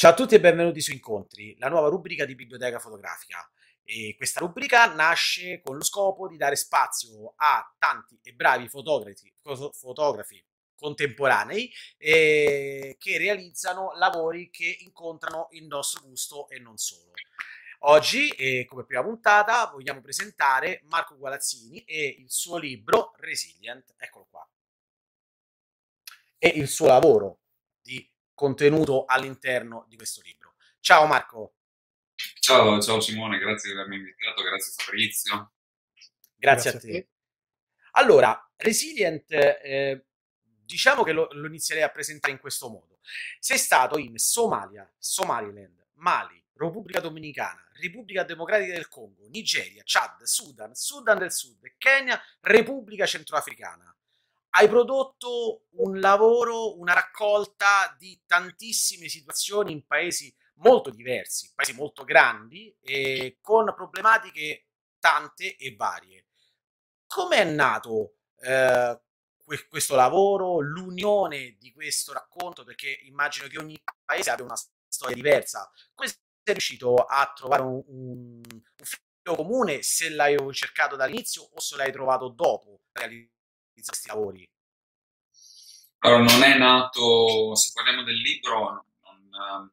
Ciao a tutti e benvenuti su Incontri, la nuova rubrica di Biblioteca Fotografica. E questa rubrica nasce con lo scopo di dare spazio a tanti e bravi fotografi, fotografi contemporanei eh, che realizzano lavori che incontrano il nostro gusto e non solo. Oggi, eh, come prima puntata, vogliamo presentare Marco Gualazzini e il suo libro Resilient, eccolo qua, e il suo lavoro contenuto all'interno di questo libro. Ciao Marco. Ciao, ciao Simone, grazie di avermi invitato, grazie Fabrizio. Grazie, grazie a, te. a te. Allora, Resilient, eh, diciamo che lo, lo inizierei a presentare in questo modo. Sei stato in Somalia, Somaliland, Mali, Repubblica Dominicana, Repubblica Democratica del Congo, Nigeria, Chad, Sudan, Sudan del Sud, Kenya, Repubblica Centroafricana hai prodotto un lavoro, una raccolta di tantissime situazioni in paesi molto diversi, paesi molto grandi e con problematiche tante e varie. Come è nato eh, questo lavoro, l'unione di questo racconto? Perché immagino che ogni paese abbia una storia diversa. Come sei riuscito a trovare un, un, un figlio comune se l'hai cercato dall'inizio o se l'hai trovato dopo realizzare questi lavori? Allora, non è nato, se parliamo del libro, non,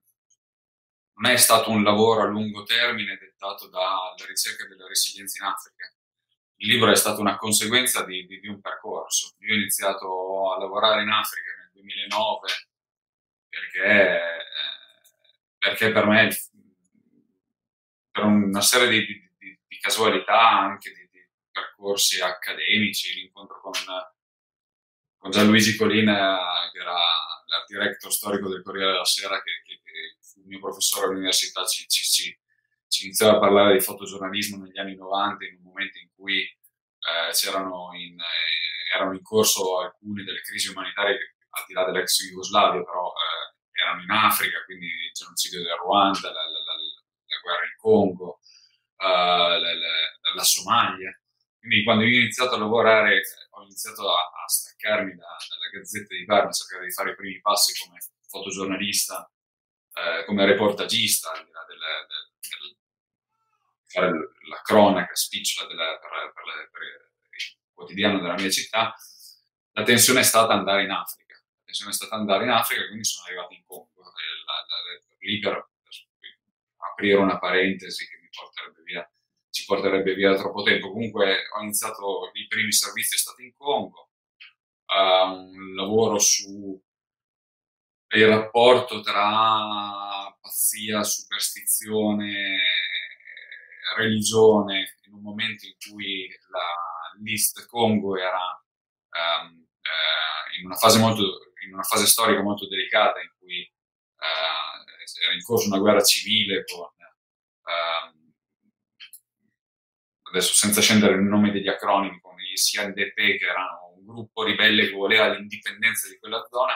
non è stato un lavoro a lungo termine dettato dalla ricerca della resilienza in Africa. Il libro è stato una conseguenza di, di, di un percorso. Io ho iniziato a lavorare in Africa nel 2009 perché, eh, perché per me, per una serie di, di casualità, anche di, percorsi accademici, l'incontro con, con Gianluigi Colina, che era l'art director storico del Corriere della Sera, che, che, che fu il mio professore all'università, ci, ci, ci, ci, iniziò a parlare di fotogiornalismo negli anni 90, in un momento in cui eh, c'erano in, eh, erano in corso alcune delle crisi umanitarie, al di là dell'ex Jugoslavia, però eh, erano in Africa, quindi il genocidio del Ruanda, la, la, la, la guerra in Congo, uh, la, Somalia. Quindi quando io ho iniziato a lavorare, ho iniziato a, a staccarmi da, dalla Gazzetta di Parma, cercare di fare i primi passi come fotogiornalista, eh, come reportagista, al di là del, del, del fare la cronaca, speech della, per, per, per, per, il quotidiano della mia città, la tensione è stata andare in Africa. La tensione è stata andare in Africa, quindi sono arrivato in Congo. La, la, lì per aprire una parentesi che mi porterebbe via porterebbe via troppo tempo. Comunque ho iniziato i primi servizi è stato in Congo, uh, un lavoro su il rapporto tra pazzia, superstizione, religione, in un momento in cui la list Congo era um, uh, in, una fase molto, in una fase storica molto delicata, in cui uh, era in corso una guerra civile con uh, adesso senza scendere nel nome degli acronimi, come gli CNDP, che erano un gruppo ribelle che voleva l'indipendenza di quella zona,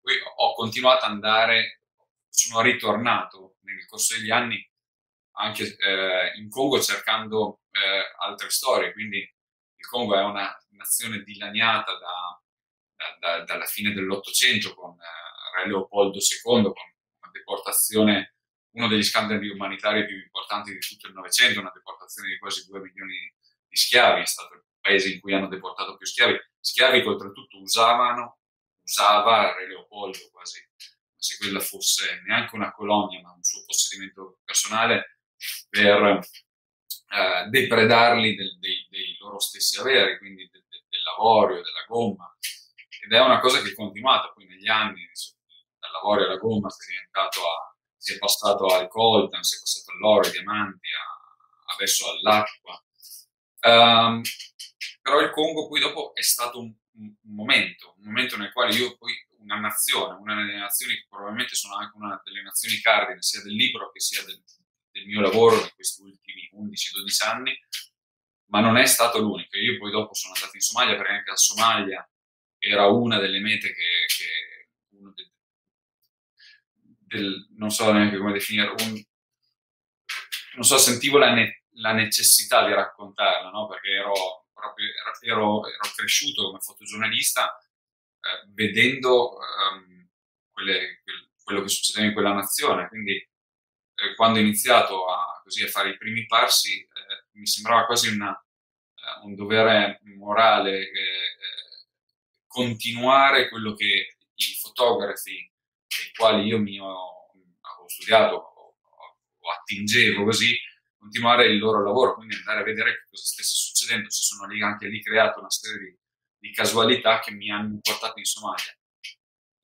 poi ho continuato ad andare, sono ritornato nel corso degli anni anche eh, in Congo cercando eh, altre storie, quindi il Congo è una nazione dilaniata da, da, da, dalla fine dell'Ottocento con eh, Re Leopoldo II, con una deportazione uno degli scandali umanitari più importanti di tutto il Novecento, una deportazione di quasi 2 milioni di schiavi, è stato il paese in cui hanno deportato più schiavi, schiavi che oltretutto usavano, usava Re Leopoldo quasi, come se quella fosse neanche una colonia, ma un suo possedimento personale per eh, depredarli del, dei, dei, loro stessi averi, quindi del, del lavorio, della gomma. Ed è una cosa che è continuata poi negli anni, dal lavorio alla gomma si è diventato a si è passato al coltan, si è passato all'oro, ai diamanti, a, adesso all'acqua. Um, però il Congo poi dopo è stato un, un, momento, un momento nel quale io poi una nazione, una delle nazioni che probabilmente sono anche una delle nazioni cardine sia del libro che sia del, del mio lavoro in questi ultimi 11-12 anni, ma non è stato l'unico. Io poi dopo sono andato in Somalia perché anche la Somalia era una delle mete che, che del, non so neanche come definire, un, non so, sentivo la, ne, la necessità di raccontarla, no? perché ero, proprio, ero, ero cresciuto come fotogiornalista eh, vedendo um, quelle, quelle, quello che succedeva in quella nazione. Quindi eh, quando ho iniziato a, così, a, fare i primi passi eh, mi sembrava quasi una, uh, un dovere morale eh, continuare quello che i fotografi quali io mi ho, studiato o, o attingevo così, continuare il loro lavoro, quindi andare a vedere cosa stesse succedendo, si sono lì, anche lì creato una serie di, di casualità che mi hanno portato in Somalia.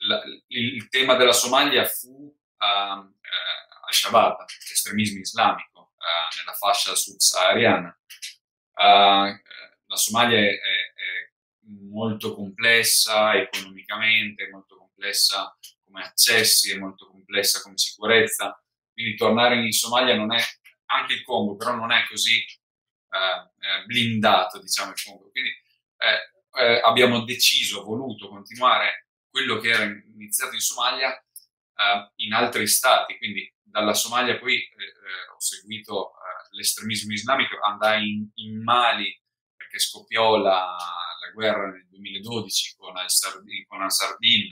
La, il, il, tema della Somalia fu uh, uh, al-Shabaab, l'estremismo islamico, uh, nella fascia sub-sahariana. la Somalia è, è, molto complessa economicamente, molto complessa come accessi, è molto complessa come sicurezza, quindi tornare in Somalia non è, anche il Congo, però non è così eh, blindato, diciamo, il Congo. Quindi eh, eh, abbiamo deciso, voluto continuare quello che era iniziato in Somalia eh, in altri stati, quindi dalla Somalia poi eh, eh, ho seguito l'estremismo islamico, andai in, in Mali perché scoppiò la, la guerra nel 2012 con Al-Sardin, con Al-Sardin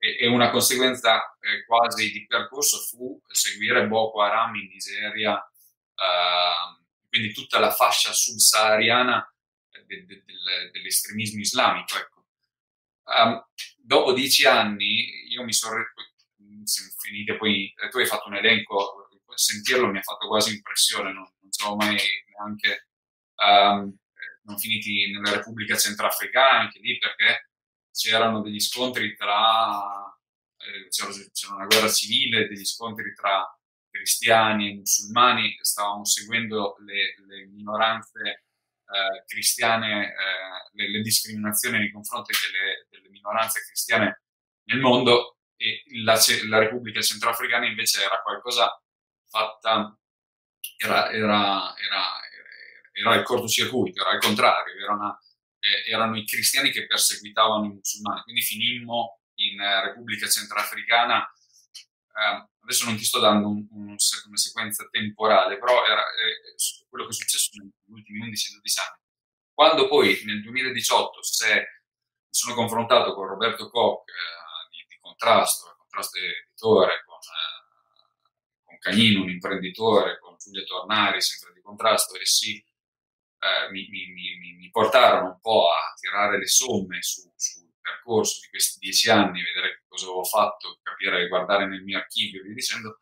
e, una conseguenza eh, quasi di percorso fu seguire Boko Haram in Nigeria, eh, quindi tutta la fascia subsahariana de, de, de, dell'estremismo islamico. Ecco. Um, dopo dieci anni io mi sono finite poi, tu hai fatto un elenco, sentirlo mi ha fatto quasi impressione, non, non ci mai neanche um, non finiti nella Repubblica Centrafricana, anche lì perché c'erano degli scontri tra, eh, c'era, c'era, una guerra civile, degli scontri tra cristiani e musulmani, stavamo seguendo le, le minoranze eh, cristiane, eh, le, le, discriminazioni nei confronti delle, delle, minoranze cristiane nel mondo e la, la Repubblica Centrafricana invece era qualcosa fatta, era, era, era era il cortocircuito, era il contrario, era una, eh, erano i cristiani che perseguitavano i musulmani. Quindi finimmo in eh, Repubblica Centrafricana. Eh, adesso non ti sto dando un, un, una sequenza temporale, però era eh, quello che è successo negli ultimi 11-12 anni. Quando poi nel 2018 se, mi sono confrontato con Roberto Koch eh, di, di, contrasto, contrasto editore, con, eh, con Cagnino, un imprenditore, con Giulia Tornari, sempre di contrasto, e sì, eh, mi, mi, mi, portarono un po' a tirare le somme su, sul percorso di questi dieci anni, vedere cosa avevo fatto, capire, guardare nel mio archivio e via dicendo,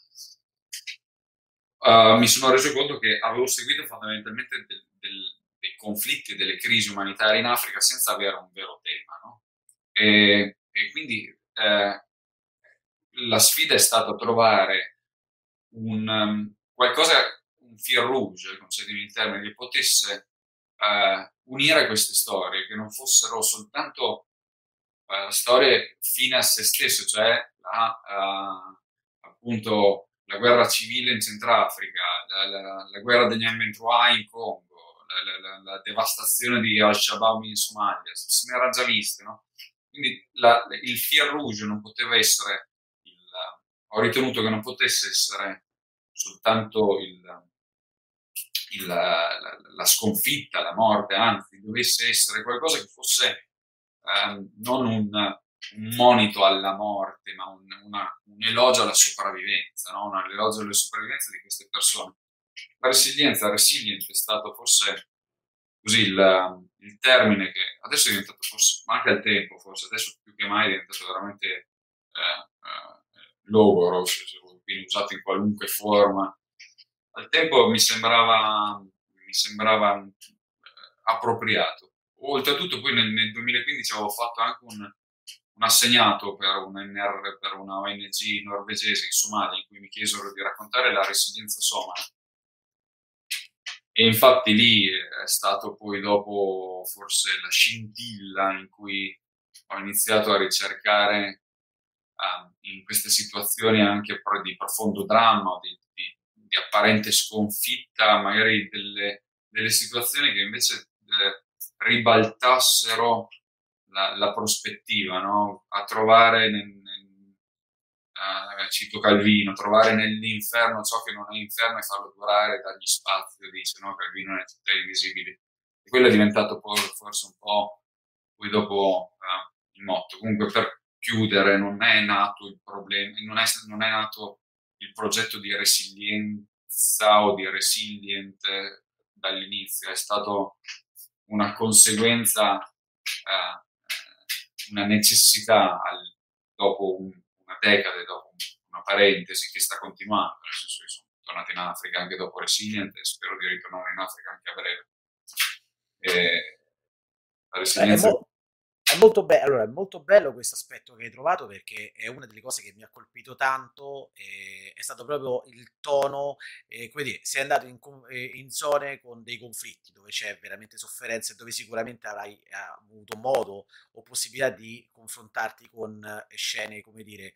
uh, mi sono reso conto che avevo seguito fondamentalmente del, del, dei conflitti e delle crisi umanitarie in Africa senza avere un vero tema. No? E, e, quindi eh, la sfida è stata trovare un, um, qualcosa un fil rouge, concedimi il termine, che potesse uh, unire queste storie, che non fossero soltanto uh, storie fine a se stesse, cioè la, uh, appunto la guerra civile in Centrafrica, la, la, la guerra degli M23 in Congo, la, devastazione di Al-Shabaab in Somalia, se ne era già viste, no? Quindi il fil rouge non poteva essere, il, ho ritenuto che non potesse essere soltanto il, il, la, la, sconfitta, la morte, anzi, dovesse essere qualcosa che fosse um, non un, un, monito alla morte, ma un, una, un elogio alla sopravvivenza, no? un elogio alla sopravvivenza di queste persone. La resilienza, resilient è stato forse così il, il, termine che adesso è diventato forse, ma anche al tempo, forse adesso più che mai è diventato veramente eh, eh, logoro, quindi usato in qualunque forma al tempo mi sembrava, mi sembrava eh, appropriato. Oltretutto poi nel, nel, 2015 avevo fatto anche un, un assegnato per, un NR, per una ONG norvegese in Somalia in cui mi chiesero di raccontare la resilienza somala. E infatti lì è stato poi dopo forse la scintilla in cui ho iniziato a ricercare um, in queste situazioni anche di profondo dramma, di, di apparente sconfitta, magari delle, delle situazioni che invece eh, ribaltassero la, la prospettiva, no? a trovare, nel, nel, uh, cito Calvino, trovare nell'inferno ciò che non è inferno e farlo durare dagli spazi, dice no? Calvino nelle città invisibili. E quello è diventato poi forse un po' poi dopo uh, il motto. Comunque per, chiudere, non è nato il problema, non è, non è nato il progetto di resilienza o di resilient dall'inizio, è stato una conseguenza, eh, una necessità al, dopo un, una decade, dopo una parentesi che sta continuando, nel senso che sono tornato in Africa anche dopo Resilient e spero di ritornare in Africa anche a breve. E la resilienza... Mo- è molto, be- allora, è molto bello questo aspetto che hai trovato perché è una delle cose che mi ha colpito tanto, eh, è stato proprio il tono, eh, come dire, sei andato in, eh, in, zone con dei conflitti dove c'è veramente sofferenza e dove sicuramente avrai avuto modo o possibilità di confrontarti con eh, scene, come dire,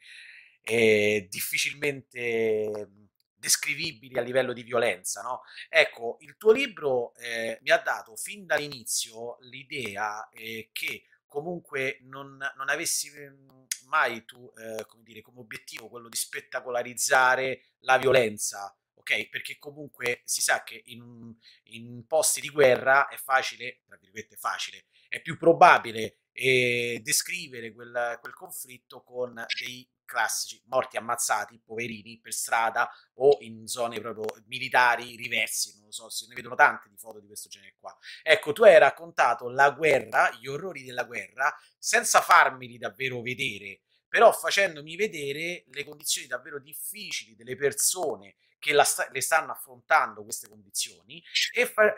eh, difficilmente descrivibili a livello di violenza, no? Ecco, il tuo libro eh, mi ha dato fin dall'inizio l'idea eh, che comunque non, non avessi mhmm, mai tu, eh, come, dire, come obiettivo quello di spettacolarizzare la violenza, ok? Perché comunque si sa che in, in posti di guerra è facile, tra virgolette facile, è più probabile eh, descrivere quel, quel conflitto con dei classici morti ammazzati, poverini, per strada o in zone proprio militari riversi, non lo so, se ne vedono tante di foto di questo genere qua. Ecco, tu hai raccontato la guerra, gli orrori della guerra, senza farmeli davvero vedere, però facendomi vedere le condizioni davvero difficili delle persone che sta- le stanno affrontando queste condizioni e, fa-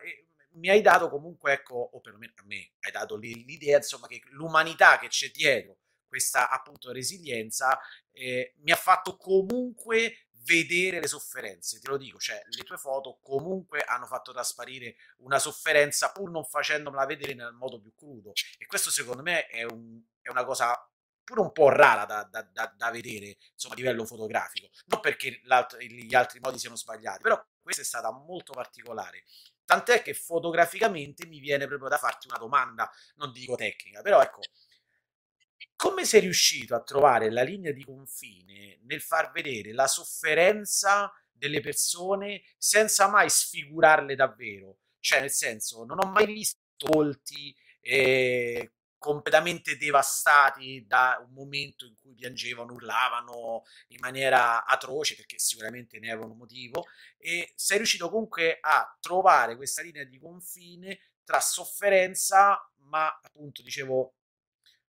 mi hai dato comunque, ecco, o perlomeno a me hai dato l'idea, insomma, che l'umanità che c'è dietro questa appunto resilienza eh, mi ha fatto comunque vedere le sofferenze, te lo dico, cioè le tue foto comunque hanno fatto trasparire una sofferenza pur non facendomela vedere nel modo più crudo. E questo secondo me è, un, è una cosa pure un po' rara da, da, da, da, vedere insomma a livello fotografico. Non perché gli altri modi siano sbagliati però questa è stata molto particolare. Tant'è che fotograficamente mi viene proprio da farti una domanda non dico tecnica però ecco come sei riuscito a trovare la linea di confine nel far vedere la sofferenza delle persone senza mai sfigurarle davvero? Cioè, nel senso, non ho mai visto volti eh, completamente devastati da un momento in cui piangevano, urlavano in maniera atroce, perché sicuramente ne avevano motivo, e sei riuscito comunque a trovare questa linea di confine tra sofferenza, ma appunto dicevo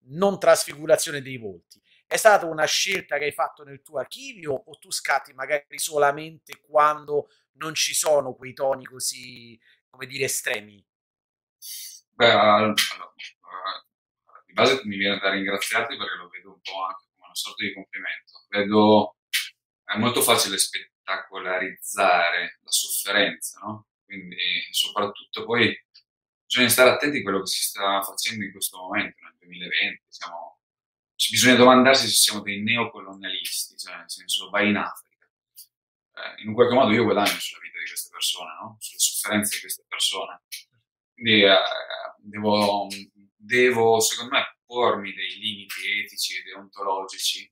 non trasfigurazione dei volti. È stata una scelta che hai fatto nel tuo archivio o tu scatti magari solamente quando non ci sono quei toni così, come dire, estremi? Beh, allora, di base mi viene da ringraziarti perché lo vedo un po' anche come una sorta di complimento. Vedo, è molto facile spettacolarizzare la sofferenza, no? Quindi soprattutto poi bisogna stare attenti a quello che si sta facendo in questo momento, nel 2020. Siamo, bisogna domandarsi se siamo dei neocolonialisti, cioè nel senso vai in Africa. Eh, in un qualche modo io guadagno sulla vita di queste persone, no? sulle sofferenze di queste persone. Quindi eh, devo, devo, secondo me, pormi dei limiti etici e deontologici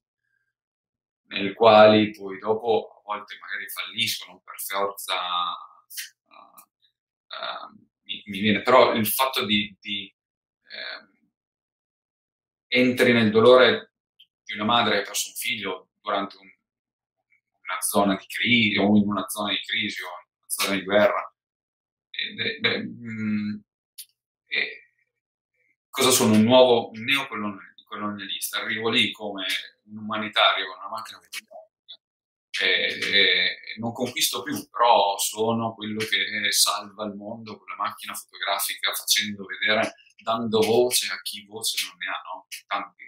nei quali poi dopo a volte magari falliscono per forza uh, uh, mi, mi viene, però il fatto di, di eh, entri nel dolore di una madre che ha perso un figlio durante un, una zona di crisi o in una zona di crisi o in una zona di guerra. E, beh, mh, mm, e, cosa sono un nuovo neocolonialista? Arrivo lì come un umanitario una macchina fotografica e, e non conquisto più, però sono quello che salva il mondo con la macchina fotografica, facendo vedere, dando voce a chi voce non ne ha, no? Tanti,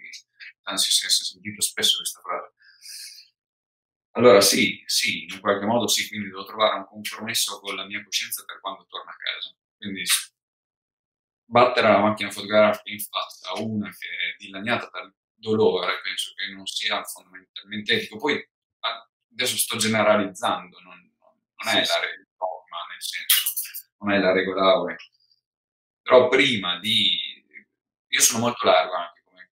tanti si è sentito spesso questa frase. Allora sì, sì, in qualche modo sì, quindi devo trovare un compromesso con la mia coscienza per quando torno a casa. Quindi battere la macchina fotografica in faccia a una che è dilaniata dal dolore penso che non sia fondamentalmente etico. Poi adesso sto generalizzando, non, non è la regola, nel senso, non è la regola aurea. Però prima di... Io sono molto largo anche come,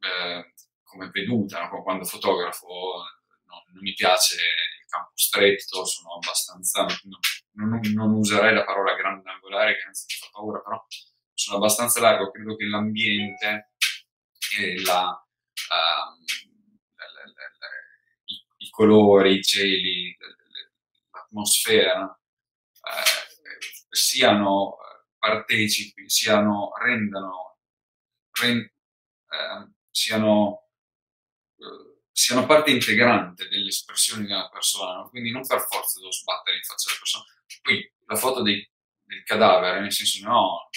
eh, come veduta, no? quando fotografo no, non mi piace il campo stretto, sono abbastanza... Non, non userei la parola grandangolare che anzi mi fa paura, però sono abbastanza largo, credo che l'ambiente e la, i, colori, i cieli, l'atmosfera, eh, siano partecipi, siano, rendano, rend, eh, siano, eh, siano, parte integrante dell'espressione di una persona, no? quindi non per forza devo sbattere in faccia alla persona. Qui la foto dei, del cadavere, nel senso ne ho,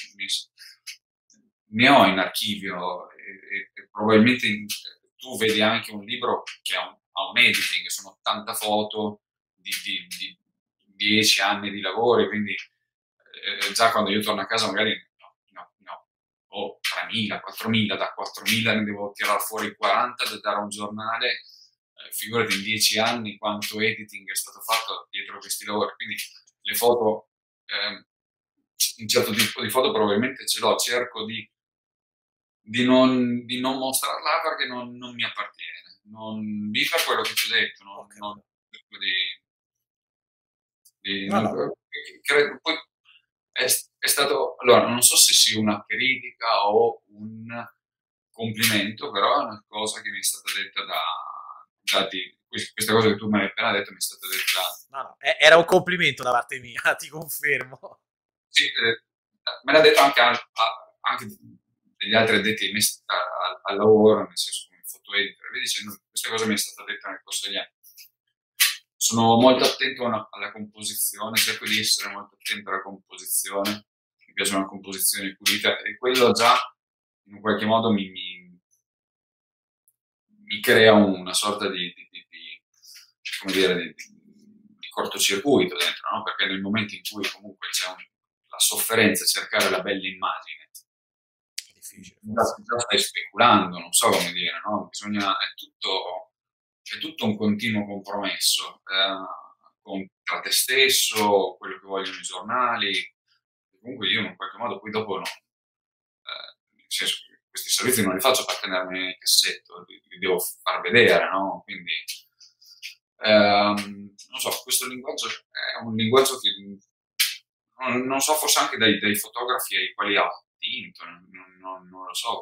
ne ho in archivio e, e, e probabilmente tu vedi anche un libro che ha un, ha un editing, sono 80 foto di, di, di 10 anni di lavori, quindi eh, già quando io torno a casa magari no, no, no, ho 3.000, 4.000, da 4.000 ne devo tirare fuori 40 da dare a un giornale, eh, figurati in 10 anni quanto editing è stato fatto dietro questi lavori, quindi le foto, eh, un certo tipo di foto probabilmente ce l'ho, cerco di, di, non, di non mostrarla perché non, non mi appartiene, non, vi per quello che ti ho detto, non, okay. non di, di, no, no. Credo, poi è, è, stato, allora non so se sia una critica o un complimento, però è una cosa che mi è stata detta da, da di, questa cosa che tu mi hai appena detto mi è stata detta. No, no, era un complimento da parte mia, ti confermo. Sì, eh, me l'ha detto anche, anche degli altri addetti al, al lavoro, nel senso come foto editor, vedi questa cosa mi è stata detta nel corso degli anni. Sono molto attento una, alla composizione, cerco di essere molto attento alla composizione, mi piace una composizione pulita e quello già in qualche modo mi, mi, mi crea una sorta di, di, di, di come dire, di, di cortocircuito dentro, no? perché nel momento in cui comunque c'è un, la sofferenza cercare la bella immagine, difficile. Già stai speculando, non so come dire, no? Bisogna, è tutto c'è tutto un continuo compromesso eh, con, tra te stesso, quello che vogliono i giornali. Comunque io in qualche modo poi dopo no. Eh, nel senso che questi servizi non li faccio per tenermi nel cassetto, li, li devo far vedere, no? Quindi, ehm, non so, questo linguaggio è un linguaggio che non, so, forse anche dai, dai, fotografi ai quali ha attinto, non, non, non lo so.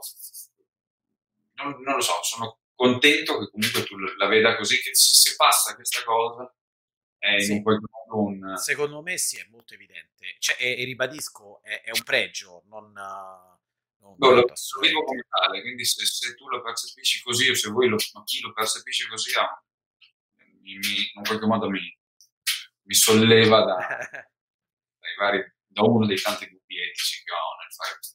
Non, non, lo so, sono contento che comunque tu la veda così, che se passa questa cosa è sì. in qualche modo un... Secondo me sì, è molto evidente. Cioè, e, e ribadisco, è, è, un pregio, non... non no, lo, vivo come tale, quindi se, se, tu lo percepisci così o se voi lo, chi lo percepisce così, ah, mi, in qualche modo mi, mi solleva da, dai vari, da uno dei tanti dubbi etici che ho nel fare questo mestiere.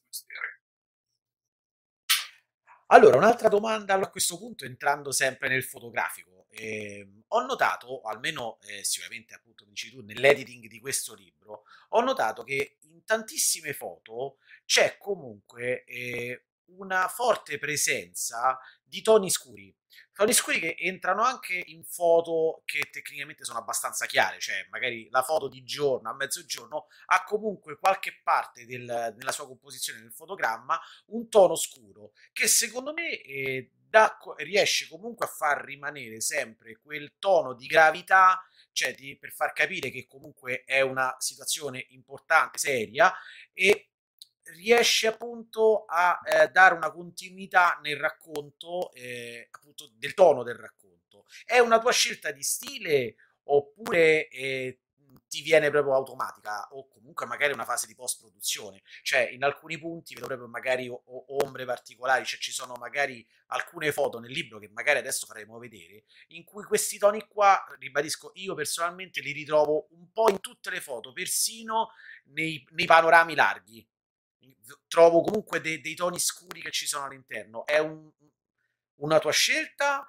Allora, un'altra domanda a questo punto, entrando sempre nel fotografico. Eh, ho notato, almeno eh, sicuramente appunto dici tu, nell'editing di questo libro, ho notato che in tantissime foto c'è comunque eh, una forte presenza di toni scuri. Toni scuri che entrano anche in foto che tecnicamente sono abbastanza chiare, cioè magari la foto di giorno a mezzogiorno ha comunque qualche parte del, nella sua composizione del fotogramma un tono scuro che secondo me eh, da, riesce comunque a far rimanere sempre quel tono di gravità cioè di, per far capire che comunque è una situazione importante, seria e riesce appunto a eh, dare una continuità nel racconto, eh, appunto del tono del racconto. È una tua scelta di stile oppure eh, ti viene proprio automatica? O comunque magari una fase di post produzione cioè in alcuni punti vedo proprio magari o, ombre particolari cioè ci sono magari alcune foto nel libro che magari adesso faremo vedere in cui questi toni qua ribadisco io personalmente li ritrovo un po' in tutte le foto persino nei, nei panorami larghi trovo comunque dei, dei toni scuri che ci sono all'interno. È un, una tua scelta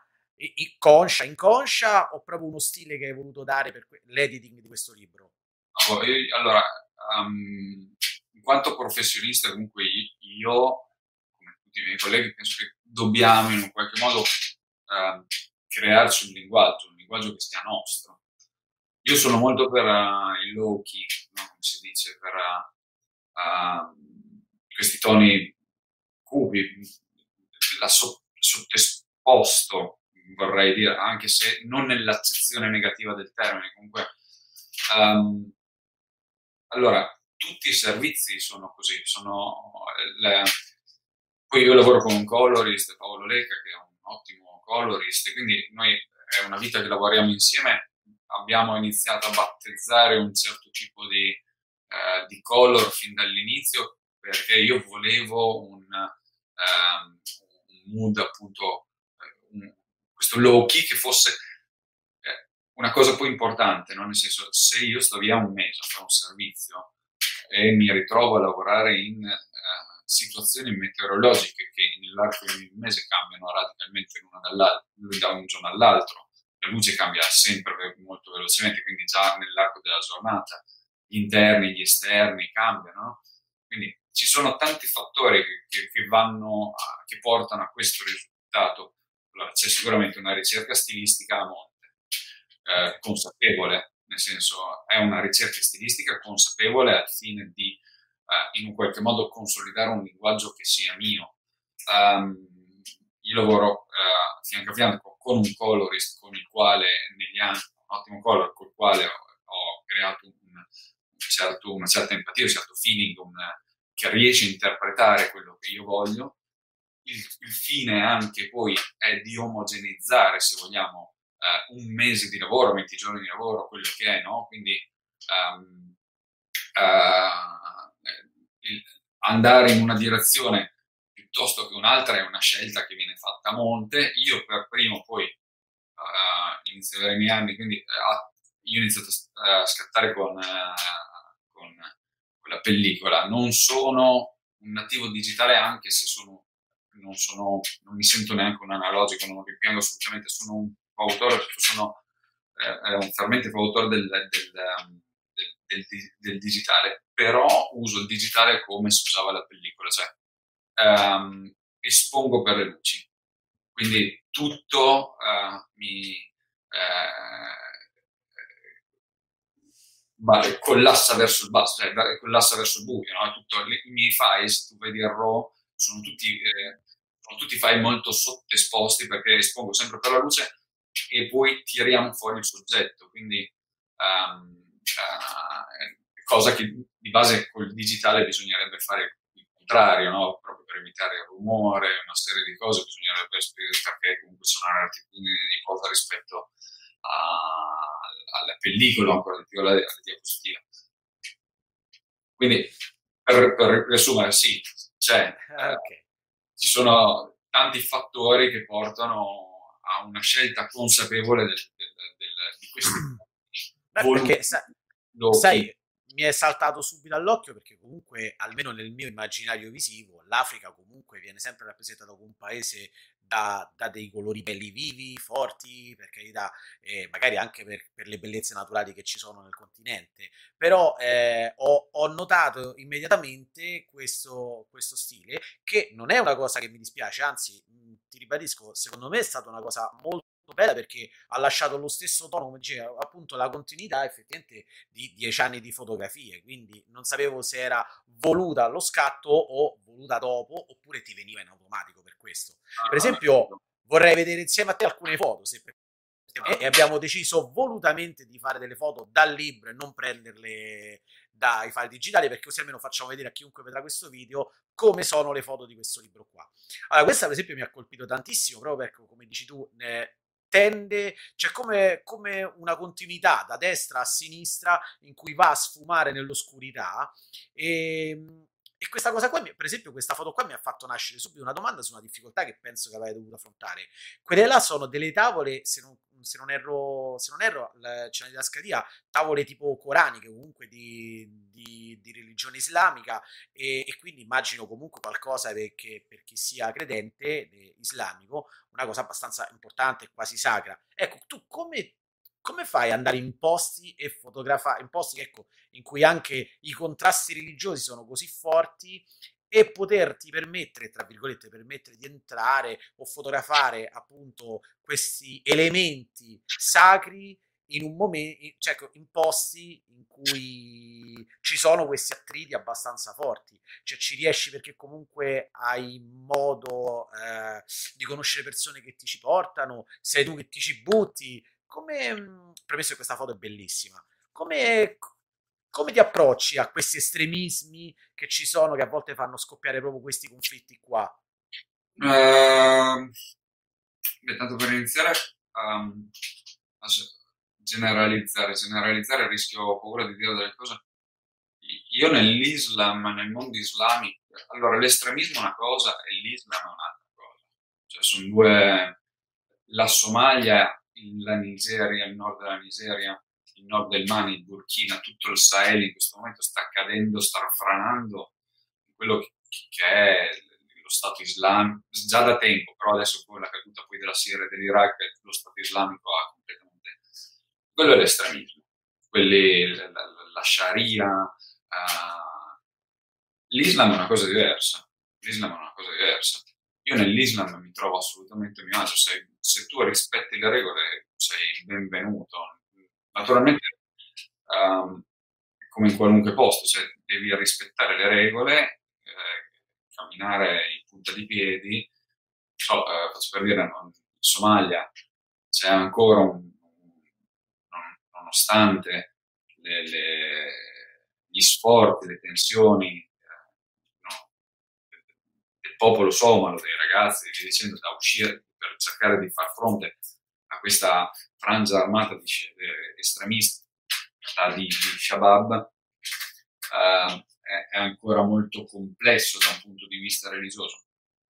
conscia, inconscia o proprio uno stile che hai voluto dare per l'editing di questo libro? No, io, allora, um, in quanto professionista comunque io, come tutti i miei colleghi, penso che dobbiamo in un qualche modo uh, crearci un linguaggio, un linguaggio che sia nostro. Io sono molto per uh, il low key, no? come si dice, per uh, questi toni cubi, la so- sottesposto, vorrei dire, anche se non nell'accezione negativa del termine, comunque. Um, allora, tutti i servizi sono così, sono le... poi io lavoro con un colorist, Paolo Lecca, che è un ottimo colorist, quindi noi è una vita che lavoriamo insieme, abbiamo iniziato a battezzare un certo tipo di, eh, di color fin dall'inizio perché io volevo un, um, un mood appunto, eh, un, questo low key che fosse eh, una cosa poi importante, no? nel senso se io sto via un mese a fare un servizio e mi ritrovo a lavorare in uh, situazioni meteorologiche che nell'arco di un mese cambiano radicalmente l'una da un giorno all'altro, la luce cambia sempre molto velocemente, quindi già nell'arco della giornata gli interni, gli esterni cambiano, quindi ci sono tanti fattori che, che, vanno a, che portano a questo risultato. C'è sicuramente una ricerca stilistica a monte, eh, consapevole, nel senso è una ricerca stilistica consapevole al fine di eh, in un qualche modo consolidare un linguaggio che sia mio. Um, io lavoro uh, fianco a fianco con un colorist con il quale negli anni, un ottimo color con il quale ho, ho creato un, un certo, una certa empatia, un certo feeling, un, che riesce a interpretare quello che io voglio. Il, il fine anche poi è di omogeneizzare, se vogliamo, uh, un mese di lavoro, 20 giorni di lavoro, quello che è, no? Quindi um, uh, andare in una direzione piuttosto che un'altra è una scelta che viene fatta a monte. Io per primo poi uh, inizio i miei anni, quindi uh, io ho iniziato a, scattare con, uh, con, la pellicola. Non sono un nativo digitale anche se sono, non, sono, non mi sento neanche un analogico, non rimpiango assolutamente, sono un fautore, sono eh, un fermento fautore del, del, del, del, del digitale però uso il digitale come si usava la pellicola, cioè um, espongo per le luci. Quindi tutto uh, mi uh, collassa verso il basso, cioè collassa verso il buio. No? Tutto, I miei file, se tu vedi il RAW, sono tutti, eh, sono tutti file molto sottoesposti perché espongo sempre per la luce e poi tiriamo fuori il soggetto. Quindi um, uh, cosa che di base col digitale bisognerebbe fare il contrario, no? proprio per evitare il rumore, una serie di cose bisognerebbe perché comunque sono un'attitudine di cosa rispetto a, alla pellicola, ancora di più alla, alla diapositiva. Quindi, per, per riassumere, sì, ah, okay. eh, ci sono tanti fattori che portano a una scelta consapevole del, del, del, di questi Beh, perché, sa, sai, mi è saltato subito all'occhio perché comunque, almeno nel mio immaginario visivo, l'Africa comunque viene sempre rappresentata come un paese da, da dei colori belli vivi, forti, per carità, eh, magari anche per, per, le bellezze naturali che ci sono nel continente. Però eh, ho, ho, notato immediatamente questo, questo stile, che non è una cosa che mi dispiace, anzi, ti ribadisco, secondo me è stata una cosa molto bella perché ha lasciato lo stesso tono, come diceva, appunto la continuità effettivamente di dieci anni di fotografie, quindi non sapevo se era voluta allo scatto o voluta dopo, oppure ti veniva in automatico per questo. Per ah, esempio, vorrei vedere insieme a te alcune foto, se per e abbiamo deciso volutamente di fare delle foto dal libro e non prenderle dai file digitali perché così almeno facciamo vedere a chiunque vedrà questo video come sono le foto di questo libro qua. Allora, questa per esempio mi ha colpito tantissimo proprio perché come dici tu eh, tende, c'è come, come, una continuità da destra a sinistra in cui va a sfumare nell'oscurità e, ehm, e questa cosa qua, per esempio, questa foto qua mi ha fatto nascere subito una domanda su una difficoltà che penso che avrei dovuto affrontare. Quelle là sono delle tavole, se non, se non erro, se non erro c'è nella scadia, tavole tipo coraniche, comunque di, di, di religione islamica, e, e, quindi immagino comunque qualcosa perché, per chi sia credente islamico, una cosa abbastanza importante, quasi sacra. Ecco, tu come come fai ad andare in posti e fotografare in posti ecco, in cui anche i contrasti religiosi sono così forti e poterti permettere, tra virgolette, permettere di entrare o fotografare appunto questi elementi sacri in un momento, cioè ecco, in posti in cui ci sono questi attriti abbastanza forti, cioè ci riesci perché comunque hai modo eh, di conoscere persone che ti ci portano, sei tu che ti ci butti, come, mhmm, premesso che questa foto è bellissima, come, come ti approcci a questi estremismi che ci sono, che a volte fanno scoppiare proprio questi conflitti qua? Uh, Beh, tanto per iniziare um, generalizzare, generalizzare rischio, paura di dire delle cose. Io nell'Islam, nel mondo islamico, allora l'estremismo è una cosa e l'Islam è un'altra cosa. Cioè sono due... La Somalia, la Nigeria, il nord della Nigeria, il nord del Mali, il Burkina, tutto il Sahel in questo momento sta cadendo, sta franando quello che, che è lo Stato islamico, già da tempo, però adesso con la caduta poi della Siria e dell'Iraq, lo Stato islamico ha completamente... Quello è l'estremismo, quelli, la, la, la Sharia, uh, l'Islam è una cosa diversa, l'Islam è una cosa diversa. Io nell'Islam mi trovo assolutamente a mio agio, se, se tu rispetti le regole sei benvenuto. Naturalmente, um, come in qualunque posto, cioè devi rispettare le regole, eh, camminare in punta di piedi. So, eh, faccio per dire, in Somalia c'è ancora un, nonostante le, le, gli sforzi, le tensioni popolo somalo, dei ragazzi, via dicendo, da uscire per cercare di far fronte a questa frangia armata di estremisti di, di Shabab, uh, è, ancora molto complesso da un punto di vista religioso.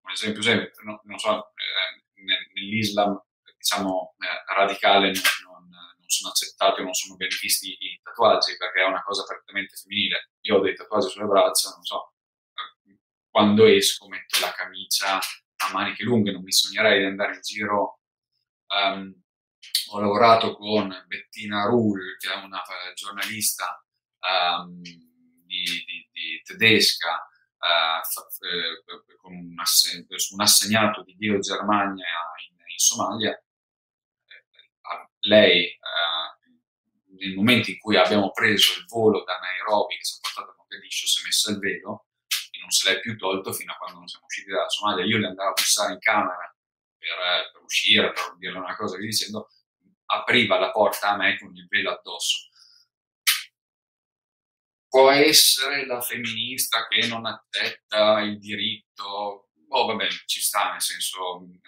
Un esempio, esempio no, non so, eh, nell'Islam diciamo, eh, radicale non, non, sono accettati o non sono ben visti i tatuaggi perché è una cosa prettamente femminile. Io ho dei tatuaggi sulle braccia, non so, quando esco metto la camicia a maniche lunghe, non mi sognerei di andare in giro Um, ho lavorato con Bettina Ruhl, che è una uh, giornalista um, di, di, di, tedesca, uh, con un, assen- un, assegnato di Dio Germania in, in Somalia. lei, nel momento in cui abbiamo preso il volo da Nairobi, che si è portato a Mogadiscio, si è messa il velo non se l'è più tolto fino a quando non siamo usciti dalla Somalia. Io le andavo a bussare in camera per, per uscire, per dirle una cosa, via dicendo, apriva la porta a me con il velo addosso. Può essere la femminista che non accetta il diritto, oh vabbè, ci sta, nel senso, non,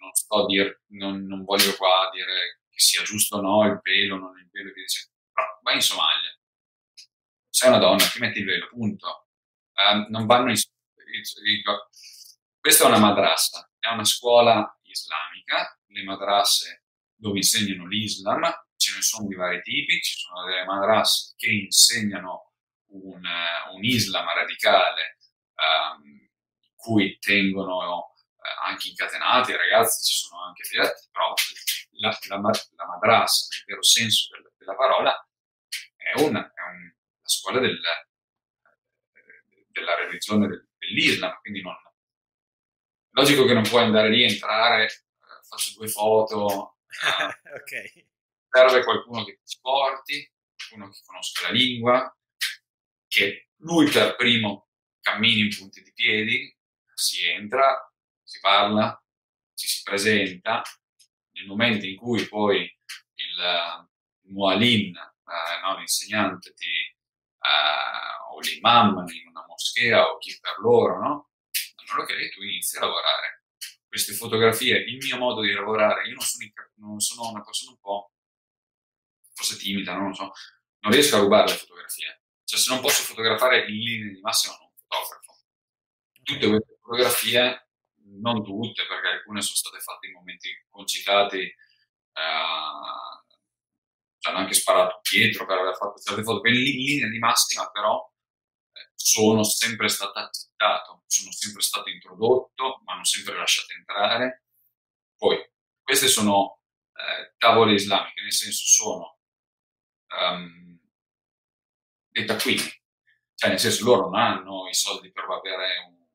non sto a dire, non, non, voglio qua dire che sia giusto o no il velo, non il velo, via dicendo, però vai in Somalia, sei una donna, ti metti il velo, punto. Uh, non vanno in... Questa è una madrassa, è una scuola islamica, le madrasse dove insegnano l'Islam, ce ne sono di vari tipi, ci sono delle madrasse che insegnano un, un Islam radicale, um, cui tengono uh, anche incatenati i ragazzi, ci sono anche diretti, però la, la, la madrassa, nel vero senso del, della parola, è, una, è un, la scuola del, della religione dell'Islam, quindi non, Logico che non puoi andare lì, entrare, eh, faccio due foto. Eh, ok. Serve qualcuno che ti sporti, qualcuno che conosca la lingua, che lui per primo cammini in punti di piedi, si entra, si parla, ci si presenta. Nel momento in cui poi il, il mualin, eh, no, l'insegnante, ti, eh, o l'imam in una moschea o chi per loro, no? allora ok, tu inizi a lavorare. Queste fotografie, il mio modo di lavorare, io non sono, non sono una persona un po' forse timida, non lo so, non riesco a rubare le fotografie. Cioè, se non posso fotografare in linea di massima, non fotografo. Tutte queste fotografie, non tutte, perché alcune sono state fatte in momenti concitati, eh, hanno anche sparato dietro per aver fatto certe foto, in linea di massima, però sono sempre stato accettato, sono sempre stato introdotto, mi hanno sempre lasciato entrare. Poi, queste sono eh, tavole islamiche, nel senso sono um, dei taccuini, cioè nel senso loro non hanno i soldi per avere un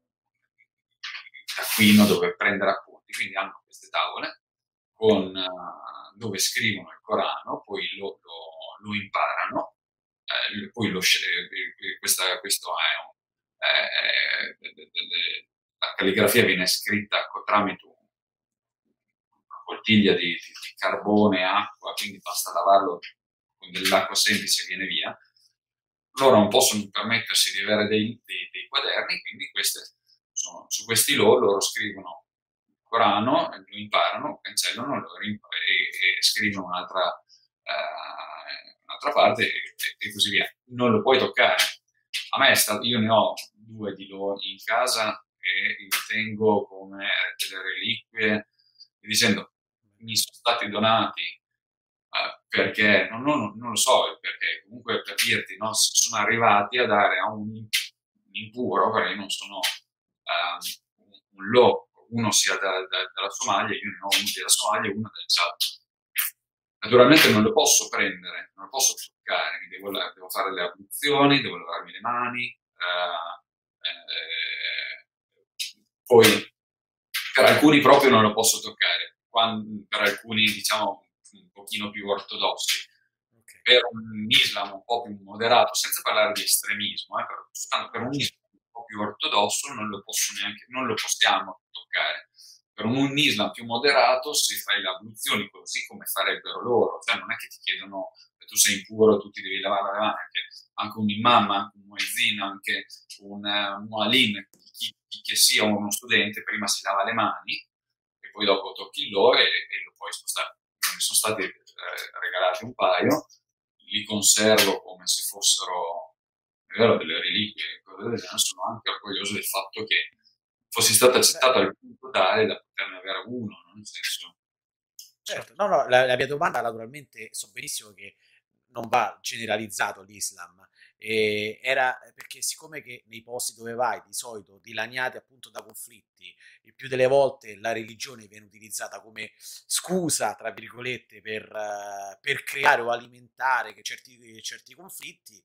taccuino dove prendere appunti, quindi hanno queste tavole con, uh, dove scrivono il Corano, poi lo, lo, lo imparano eh, poi lo, questa, questo è un, eh, la calligrafia viene scritta tramite una bottiglia di, di, di carbone e acqua, quindi basta lavarlo con dell'acqua semplice e viene via. Loro non possono permettersi di avere dei, dei, dei quaderni, quindi queste sono, su questi loro, loro scrivono Corano, lo imparano, cancellano lo imp- e, e, scrivono un'altra, uh, un'altra parte e, e, così via. Non lo puoi toccare. A me è stato, io ne ho due di loro in casa e li tengo come delle reliquie, dicendo mi sono stati donati uh, perché, non, non, non, lo so perché, comunque per dirti, no, sono arrivati a dare a un, un impuro, perché non sono um, un loco, uno sia da, da, dalla Somalia, io ne ho uno della Somalia e uno del Chad. Naturalmente non lo posso prendere, non lo posso toccare, devo, devo, fare le abluzioni, devo lavarmi le mani, eh, eh, poi per alcuni proprio non lo posso toccare, quando, per alcuni diciamo un pochino più ortodossi. Per un Islam un po' più moderato, senza parlare di estremismo, eh, per, per un Islam un po' più ortodosso non lo, posso neanche, non lo possiamo toccare. Per un Islam più moderato, se fai le abluzioni così come farebbero loro, cioè non è che ti chiedono che tu sei impuro, tu ti devi lavare le mani, anche, un imam, anche un muezzin, anche un, un mualin, chi, chi, che sia uno studente, prima si lava le mani e poi dopo tocchi l'ore e, e lo puoi spostare. Mi sono stati eh, regalati un paio, li conservo come se fossero è vero, delle reliquie, cose del genere, sono anche orgoglioso del fatto che fossi stato accettato al punto tale da poterne avere uno, no? nel senso... Certo, no, no, la, la mia domanda naturalmente so benissimo che non va generalizzato l'Islam, eh, era perché siccome che nei posti dove vai di solito dilaniati appunto da conflitti, il più delle volte la religione viene utilizzata come scusa, tra virgolette, per, uh, per creare o alimentare certi, certi conflitti,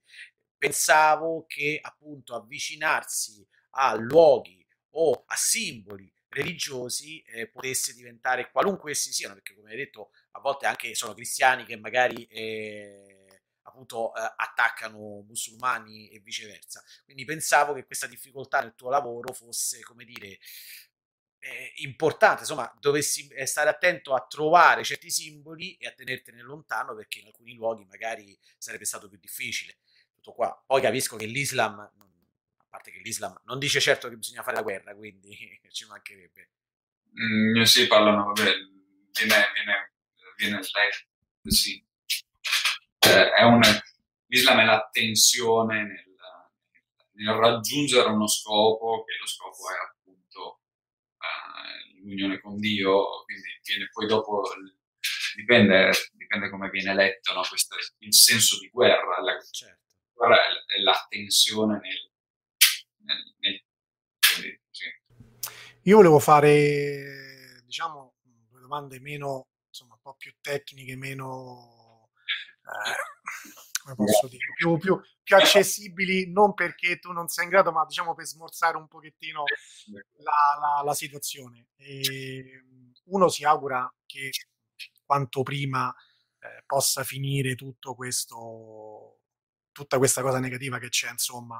pensavo che appunto avvicinarsi a luoghi o a simboli religiosi eh, potesse diventare qualunque essi siano, perché come hai detto a volte anche sono cristiani che magari eh, appunto eh, attaccano musulmani e viceversa. Quindi pensavo che questa difficoltà nel tuo lavoro fosse, come dire, eh, importante, insomma, dovessi eh, stare attento a trovare certi simboli e a tenertene lontano perché in alcuni luoghi magari sarebbe stato più difficile. Tutto qua. Poi capisco che l'Islam parte che l'Islam non dice certo che bisogna fare la guerra, quindi ci mancherebbe. Mm, sì, parlano, vabbè, viene, viene, viene letto, sì. Eh, è un, L'Islam è la tensione nel, nel, raggiungere uno scopo, che lo scopo è appunto eh, l'unione con Dio, quindi viene poi dopo, dipende, dipende come viene letto no? Questo, il senso di guerra, la, certo. guerra è la tensione nel sì. Io volevo fare, diciamo, due domande meno, insomma, un po' più tecniche, meno, eh, come posso dire, più, più, più, accessibili, non perché tu non sei in grado, ma diciamo per smorzare un pochettino la, la, la situazione. E uno si augura che quanto prima eh, possa finire tutto questo, tutta questa cosa negativa che c'è, insomma,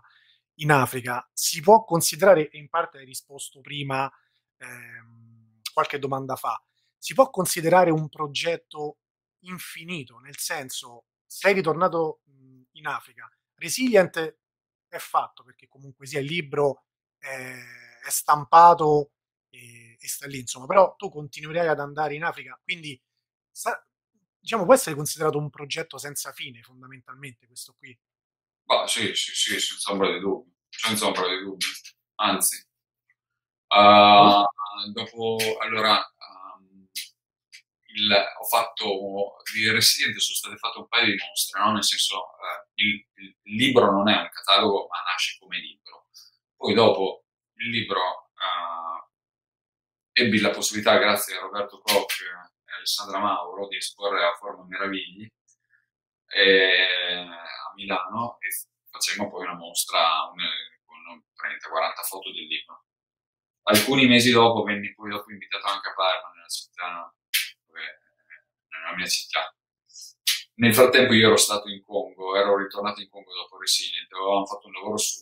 in Africa si può considerare, e in parte hai risposto prima ehm, qualche domanda fa, si può considerare un progetto infinito, nel senso sei ritornato in Africa, Resilient è fatto perché comunque sia il libro è, è stampato e, e, sta lì, insomma, però tu continuerai ad andare in Africa, quindi sa, diciamo può essere considerato un progetto senza fine fondamentalmente questo qui. Bah, sì, sì, sì, senza ombra di dubbio, senza ombra di dubbio. Anzi, uh, dopo, allora, um, il, ho fatto, di Resident sono state fatte un paio di mostre, no? nel senso, uh, il, il, libro non è un catalogo, ma nasce come libro. Poi dopo il libro uh, ebbi la possibilità, grazie a Roberto Koch e Alessandra Mauro, di esporre a Forma Meravigli, a Milano e facemmo poi una mostra con 30-40 foto del libro. Alcuni mesi dopo venni poi dopo invitato anche a Parma, nella città, dove, nella mia città. Nel frattempo io ero stato in Congo, ero ritornato in Congo dopo Resilient, avevamo fatto un lavoro su,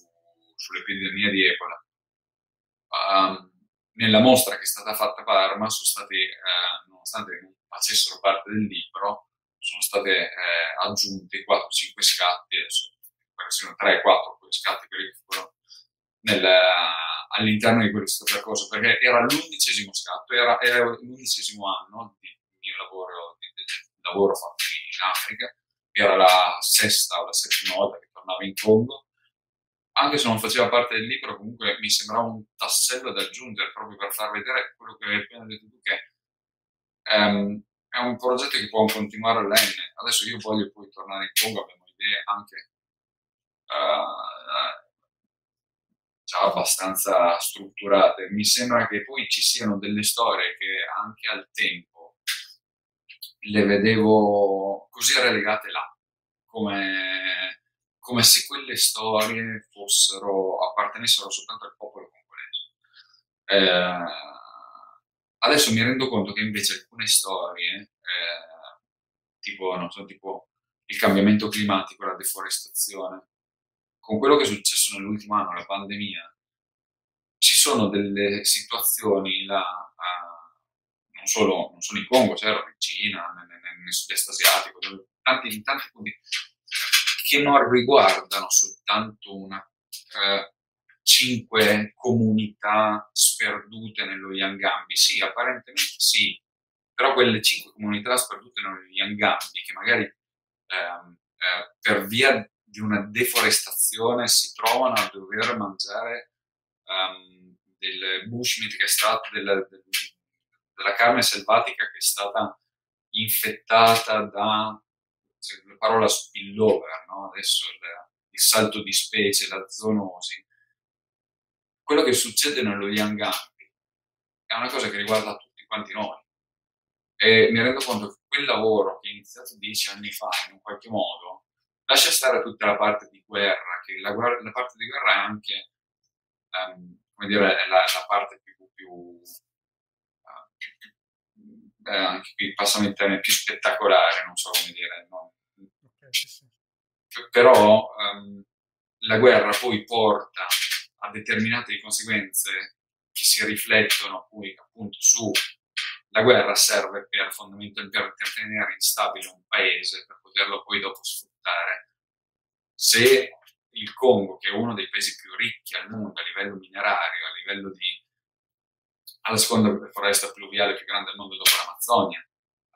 sull'epidemia di Ebola. Um, nella mostra che è stata fatta a Parma sono stati, eh, nonostante non facessero parte del libro, sono state eh, aggiunte 4-5 scatti, adesso sono 3-4 scatti quelli che furono nel, all'interno di questo percorso, perché era l'undicesimo scatto, era, era l'undicesimo anno di mio lavoro, di, di, di lavoro fatto in Africa, era la sesta o la settima volta che tornavo in Congo, anche se non faceva parte del libro, comunque mi sembrava un tassello da aggiungere proprio per far vedere quello che hai appena detto tu, che um, è un progetto che può continuare all'N. Adesso io voglio poi tornare in Congo, abbiamo idee anche uh, già abbastanza strutturate. Mi sembra che poi ci siano delle storie che anche al tempo le vedevo così relegate là, come, come se quelle storie fossero, appartenessero soltanto al popolo congolese. Eh, adesso mi rendo conto che invece alcune storie, eh, tipo, non so, tipo il cambiamento climatico, la deforestazione, con quello che è successo nell'ultimo anno, la pandemia, ci sono delle situazioni là, uh, non, solo, non solo in Congo, certo, in Cina, nel, nel, nel sud-est asiatico, tanti, in tanti punti, che non riguardano soltanto una, uh, cinque comunità sperdute nello Yangambi. Sì, apparentemente sì, però quelle cinque comunità sperdute nello Yangambi, che magari ehm, eh, per via di una deforestazione si trovano a dover mangiare um, del bushmeat che è stato della, della carne selvatica che è stata infettata da la parola spillover, no? adesso il, il, salto di specie, la zoonosi. Quello che succede nello Yangambi è una cosa che riguarda tutti quanti noi. E mi rendo conto che quel lavoro che è iniziato dieci anni fa, in un qualche modo, lascia stare tutta la parte di guerra, che la, la parte di guerra è anche, um, come dire, la, la, parte più, più, uh, più, più eh, anche qui, passami il termine, più spettacolare, non so come dire. No? Okay, sì, sì. Però um, la guerra poi porta a determinate conseguenze che si riflettono poi appunto su la guerra serve per fondamentalmente per tenere instabile un paese, per poterlo poi dopo sfruttare. Se il Congo, che è uno dei paesi più ricchi al mondo a livello minerario, a livello di ha la seconda foresta pluviale più grande al mondo dopo l'Amazzonia,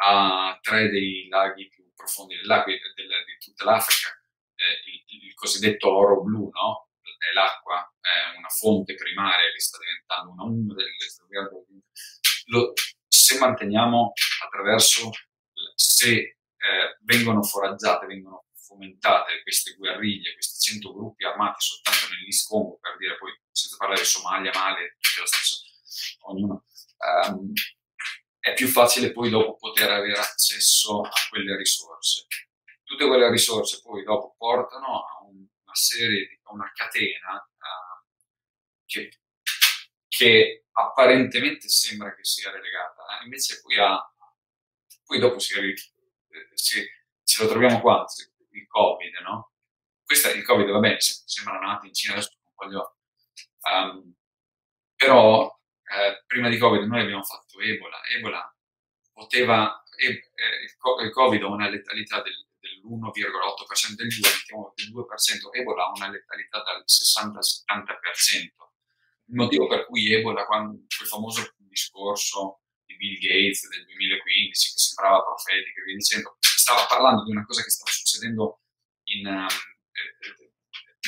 ha tre dei laghi più profondi dell'acqua, del, di tutta l'Africa, eh, il, il, cosiddetto oro blu, no? L'acqua, è una fonte primaria che sta diventando una, una delle lo, se manteniamo attraverso, se eh, vengono foraggiate, vengono fomentate queste guerriglie, questi 100 gruppi armati soltanto nell'East Congo, per dire poi, senza parlare di Somalia, Mali, tutti la stessa, ognuno, um, è più facile poi dopo poter avere accesso a quelle risorse. Tutte quelle risorse poi dopo portano a una serie, una catena uh, che, che apparentemente sembra che sia relegata, eh? invece poi, ha, poi dopo si, si, ce lo troviamo qua, il Covid, no? Questo è il Covid, va bene, sembra nato in Cina, adesso non voglio... Um, però eh, prima di Covid noi abbiamo fatto Ebola. Ebola poteva... Eh, il Covid ha una letalità del, dell'1,8% del 2, mettiamo del 2%, Ebola ha una letalità dal 60 al 70% il motivo per cui Ebola, quando quel famoso discorso di Bill Gates del 2015, che sembrava profetico e via dicendo, stava parlando di una cosa che stava succedendo in... Um,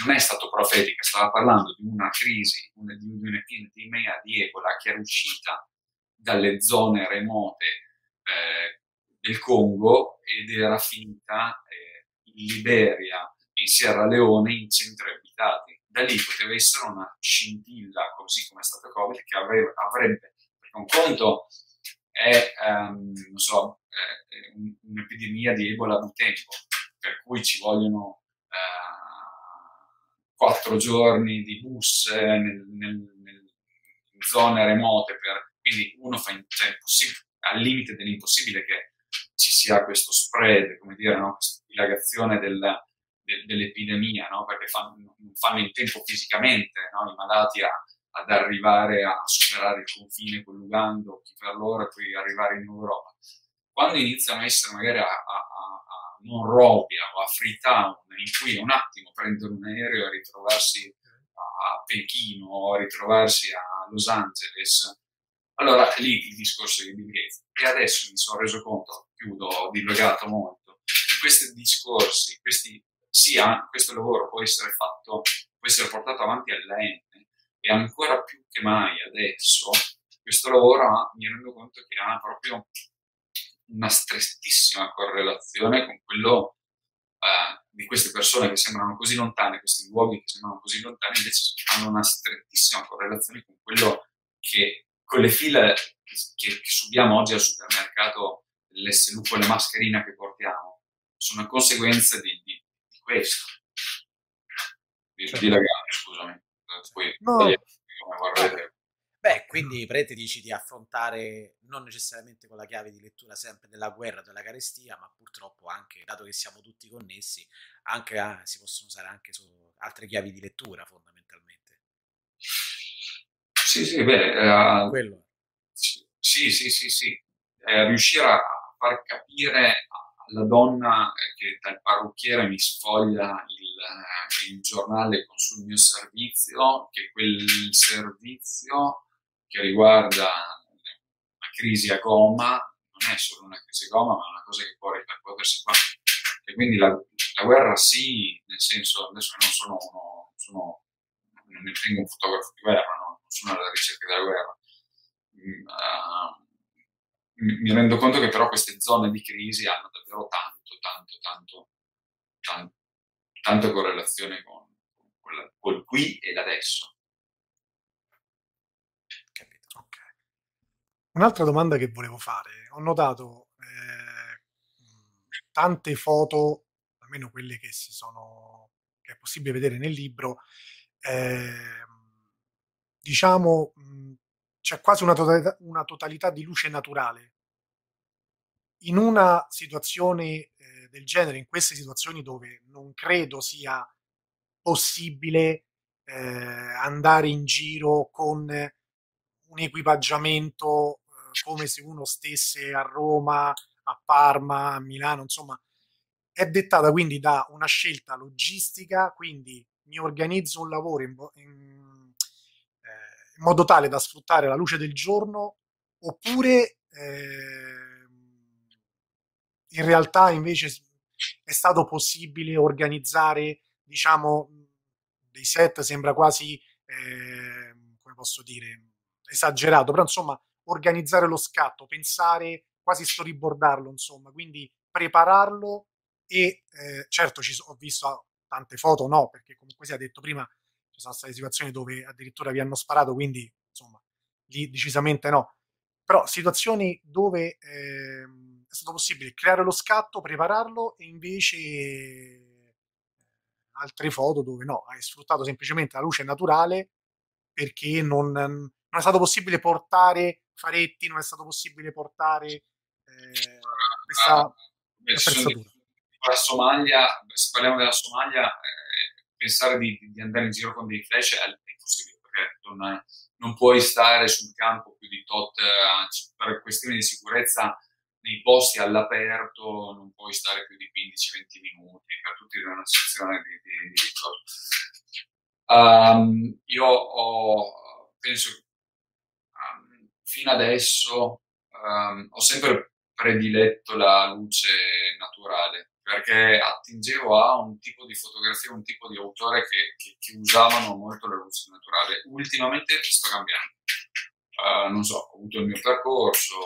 non è stato profetica, stava parlando di una crisi, una, di un'epidemia di Ebola che era uscita dalle zone remote eh, del Congo ed era finita eh, in Liberia, in Sierra Leone, in centri abitati. Da lì poteva essere una scintilla, così come è stato Covid, che avrebbe, avrebbe perché un conto è, um, non so, è un'epidemia di Ebola di tempo, per cui ci vogliono uh, quattro giorni di bus nel, nel, nel, in zone remote, per, quindi uno fa in, cioè, al limite dell'impossibile che ci sia questo spread, come dire, no? questa dilagazione del, de, dell'epidemia, no? perché fanno, fanno in tempo fisicamente no? i malati a, ad arrivare a superare il confine coniugando chi per loro e poi arrivare in Europa. Quando iniziano a essere magari a, a, a Monrovia o a Freetown, in cui un attimo prendere un aereo e ritrovarsi a Pechino, ritrovarsi a Los Angeles, allora lì il discorso di Bill Gates. E adesso mi sono reso conto, chiudo, ho divagato molto, che questi discorsi, questi, sia questo lavoro può essere fatto, può essere portato avanti all'ente e ancora più che mai adesso questo lavoro mi rendo conto che ha proprio una strettissima correlazione con quello uh, di queste persone che sembrano così lontane, questi luoghi che sembrano così lontani, invece hanno una strettissima correlazione con quello che, con le file che, che subiamo oggi al supermercato, l'SLU con la mascherina che portiamo, sono conseguenze di, di, di questo. Di, certo. di ragazzi, scusami. Poi, no. come vorrete. Beh, quindi Prete dici di affrontare non necessariamente con la chiave di lettura sempre della guerra, della carestia, ma purtroppo anche, dato che siamo tutti connessi, anche, ah, si possono usare anche su altre chiavi di lettura fondamentalmente. Sì, sì, beh, Quello. Sì, sì, sì, sì. Eh, riuscire a far capire alla donna che dal parrucchiere mi sfoglia il, il giornale con sul mio servizio, che quel servizio che riguarda la crisi a gomma non è solo una crisi a gomma, ma è una cosa che può ripercuotersi qua. E quindi la, la guerra sì, nel senso, adesso non sono uno, sono, non mi ritengo un fotografo di guerra, no? non sono alla ricerca della guerra. Uh, mi rendo conto che però queste zone di crisi hanno davvero tanto, tanto, tanto, tanto tanta correlazione con, con, col qui e l'adesso. Un'altra domanda che volevo fare, ho notato eh, tante foto, almeno quelle che si sono che è possibile vedere nel libro, eh, diciamo c'è quasi una totalità, una totalità, di luce naturale. In una situazione eh, del genere, in queste situazioni dove non credo sia possibile eh, andare in giro con un equipaggiamento come se uno stesse a Roma, a Parma, a Milano, insomma, è dettata quindi da una scelta logistica, quindi mi organizzo un lavoro in, in, eh, in modo tale da sfruttare la luce del giorno, oppure eh, in realtà invece è stato possibile organizzare, diciamo, dei set, sembra quasi, eh, come posso dire, esagerato, però insomma organizzare lo scatto, pensare, quasi storyboardarlo, insomma, quindi prepararlo e eh, certo ci so, ho visto tante foto, no, perché comunque si è detto prima sono state situazioni dove addirittura vi hanno sparato, quindi insomma, lì decisamente no. Però situazioni dove eh, è stato possibile creare lo scatto, prepararlo e invece eh, altre foto dove no, hai sfruttato semplicemente la luce naturale perché non, non è stato possibile portare faretti, non è stato possibile portare eh, questa ah, attrezzatura. La Somalia, se parliamo della Somalia, pensare di, di, andare in giro con dei flash è impossibile, perché non, non puoi stare sul campo più di tot, per questioni di sicurezza nei posti all'aperto non puoi stare più di 15-20 minuti per tutti in una situazione di, di, di um, io ho, penso fino adesso um, ho sempre prediletto la luce naturale perché attingevo a un tipo di fotografia, un tipo di autore che, che, che usavano molto la luce naturale. Ultimamente sto cambiando. Uh, non so, ho avuto il mio percorso.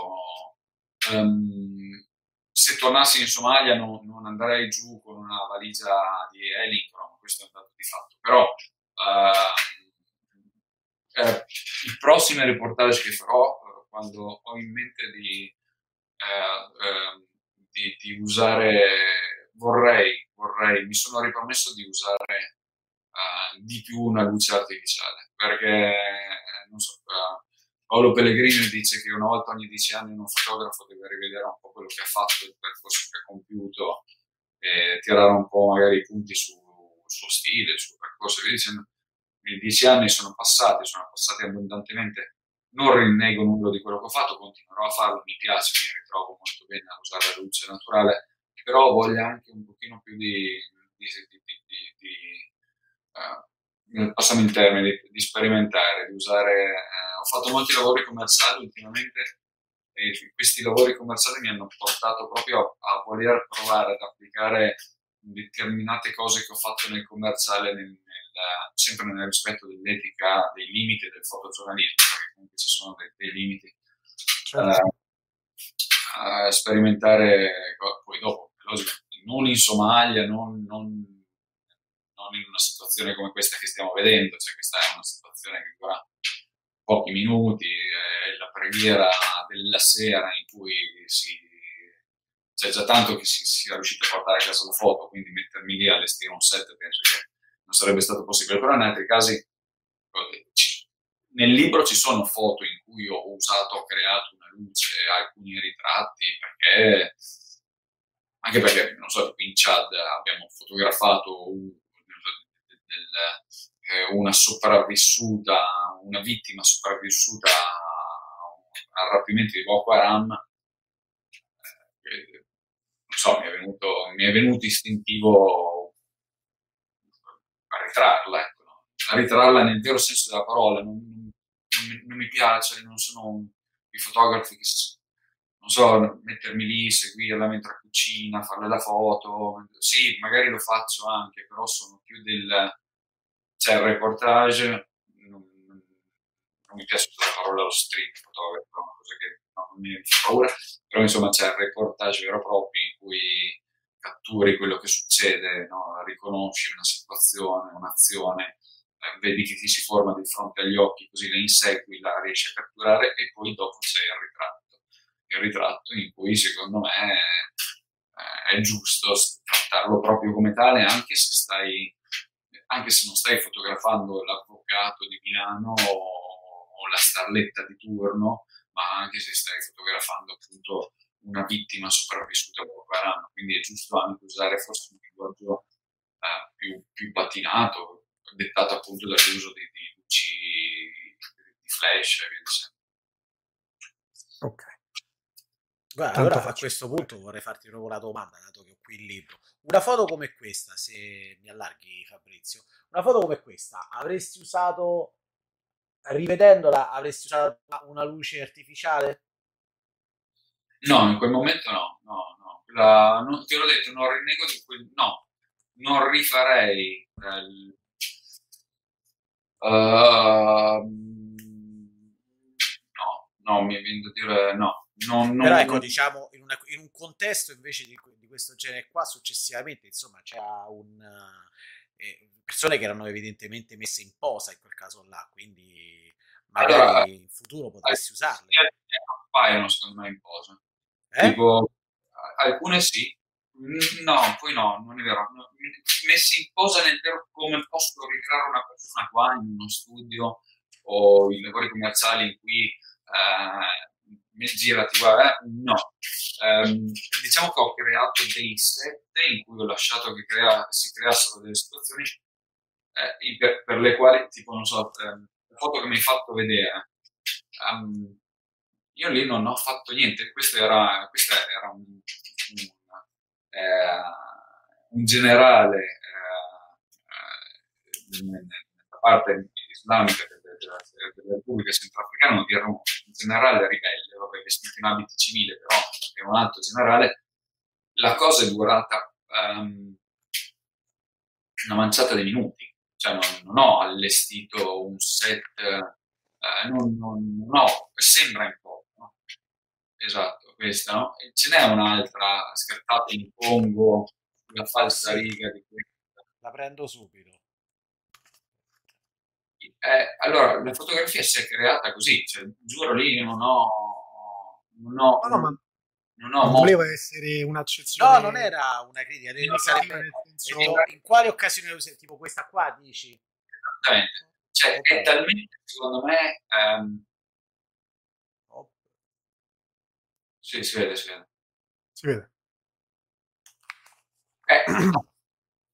Um, se tornassi in Somalia no, non andrei giù con una valigia di Elincrom, questo è un dato di fatto. Però uh, eh, il prossimo reportage che farò, eh, quando ho in mente di, eh, ehm, di, di usare, vorrei, vorrei, mi sono ripromesso di usare uh, di più una luce artificiale, perché, non so, uh, Paolo Pellegrini dice che una volta ogni dieci anni un fotografo deve rivedere un po' quello che ha fatto, il percorso che ha compiuto e tirare un po' magari i punti sul suo stile, sul percorso che dicendo. I dieci anni sono passati, sono passati abbondantemente, non rinnego nulla di quello che ho fatto, continuerò a farlo, mi piace, mi ritrovo molto bene a usare la luce naturale, però voglio anche un pochino più di, di, di, di uh, passiamo in termini di, sperimentare, di usare. Eh, ho fatto molti lavori commerciali ultimamente e questi lavori commerciali mi hanno portato proprio a, a voler provare ad applicare determinate cose che ho fatto nel commerciale, nel, nel, sempre nel rispetto dell'etica, dei limiti del fotogiornalismo, perché ci sono dei, dei limiti. Certo. Uh, sperimentare poi dopo, non in Somalia, non, non, non, in una situazione come questa che stiamo vedendo, cioè questa è una situazione che dura pochi minuti, è la preghiera della sera in cui si c'è già tanto che si sia riuscito a portare a casa la foto, quindi mettermi lì a allestire un set penso che non sarebbe stato possibile, però in altri casi nel libro ci sono foto in cui ho usato, ho creato una luce, alcuni ritratti, perché anche perché, non so, in Chad abbiamo fotografato un, del, eh, una sopravvissuta, una vittima sopravvissuta al rapimento di Boko Haram, eh, non so, mi è venuto, mi è venuto istintivo a ritrarla, ecco, ritrarla nel vero senso della parola, non, non, non mi piace, non sono i fotografi che non so, mettermi lì, seguirla mentre cucina, farle la foto. Sì, magari lo faccio anche, però sono più del... C'è il reportage, non, non mi piace la parola lo street photography, una cosa che no, non mi fa paura, però insomma c'è il reportage vero e proprio in cui catturi quello che succede, no? riconosci una situazione, un'azione, vedi che ti si forma di fronte agli occhi, così la insegui, la riesci a catturare e poi dopo c'è il ritratto il ritratto in cui secondo me eh, è giusto trattarlo proprio come tale anche se stai anche se non stai fotografando l'avvocato di Milano o, o la starletta di turno, ma anche se stai fotografando appunto una vittima sopravvissuta a Boko Haram. Quindi è giusto anche usare forse un linguaggio eh, più, più, patinato, dettato appunto dall'uso di, di luci di flash e via dicendo. Ok. Guarda, allora a questo punto vorrei farti proprio la domanda, dato che ho qui il libro. Una foto come questa, se mi allarghi Fabrizio, una foto come questa, avresti usato, rivedendola, avresti usato una luce artificiale? No, in quel momento no, no, no. La, non, ti l'ho detto, non rinnego di quel... No, non rifarei... Eh, no, no, mi viene da dire no non, non, Però ecco, diciamo, in, una, in, un contesto invece di, di, questo genere qua, successivamente, insomma, c'è un... Eh, persone che erano evidentemente messe in posa in quel caso là, quindi magari allora, in futuro potresti usarle. Appaiono secondo me in posa. Eh? Tipo, alcune sì, no, poi no, non è vero. Messi in posa nel vero come posso ricreare una persona qua in uno studio o in lavori commerciali in cui eh, girati, guarda, eh? no. Um, diciamo che ho creato dei set in cui ho lasciato che crea, si creassero delle situazioni eh, per, per, le quali, tipo, non so, eh, la foto che mi hai fatto vedere, um, io lì non ho fatto niente, questo era, questo era un, eh, un generale eh, nella parte islamica della, della Repubblica Centroafricana, era un generale ribelle, vabbè, vestito in abiti civile, però è un altro generale. La cosa è durata um, una manciata di minuti, cioè non, non ho allestito un set, uh, non, non, non, ho, sembra un po'? Esatto, questa, no? Ce n'è un'altra scattata in Congo, la falsa riga di questa. La prendo subito. Eh, allora, la fotografia si è creata così, cioè, giuro lì non ho... Non ho, no, no, ma non, ho non voleva essere un'accezione. No, non era una critica. Sarebbe, senso... In quale occasione lo usi? Tipo questa qua, dici? Esattamente. Cioè, okay. è talmente, secondo me... Um... Oh. Sì, si vede, si vede. Si vede. Eh,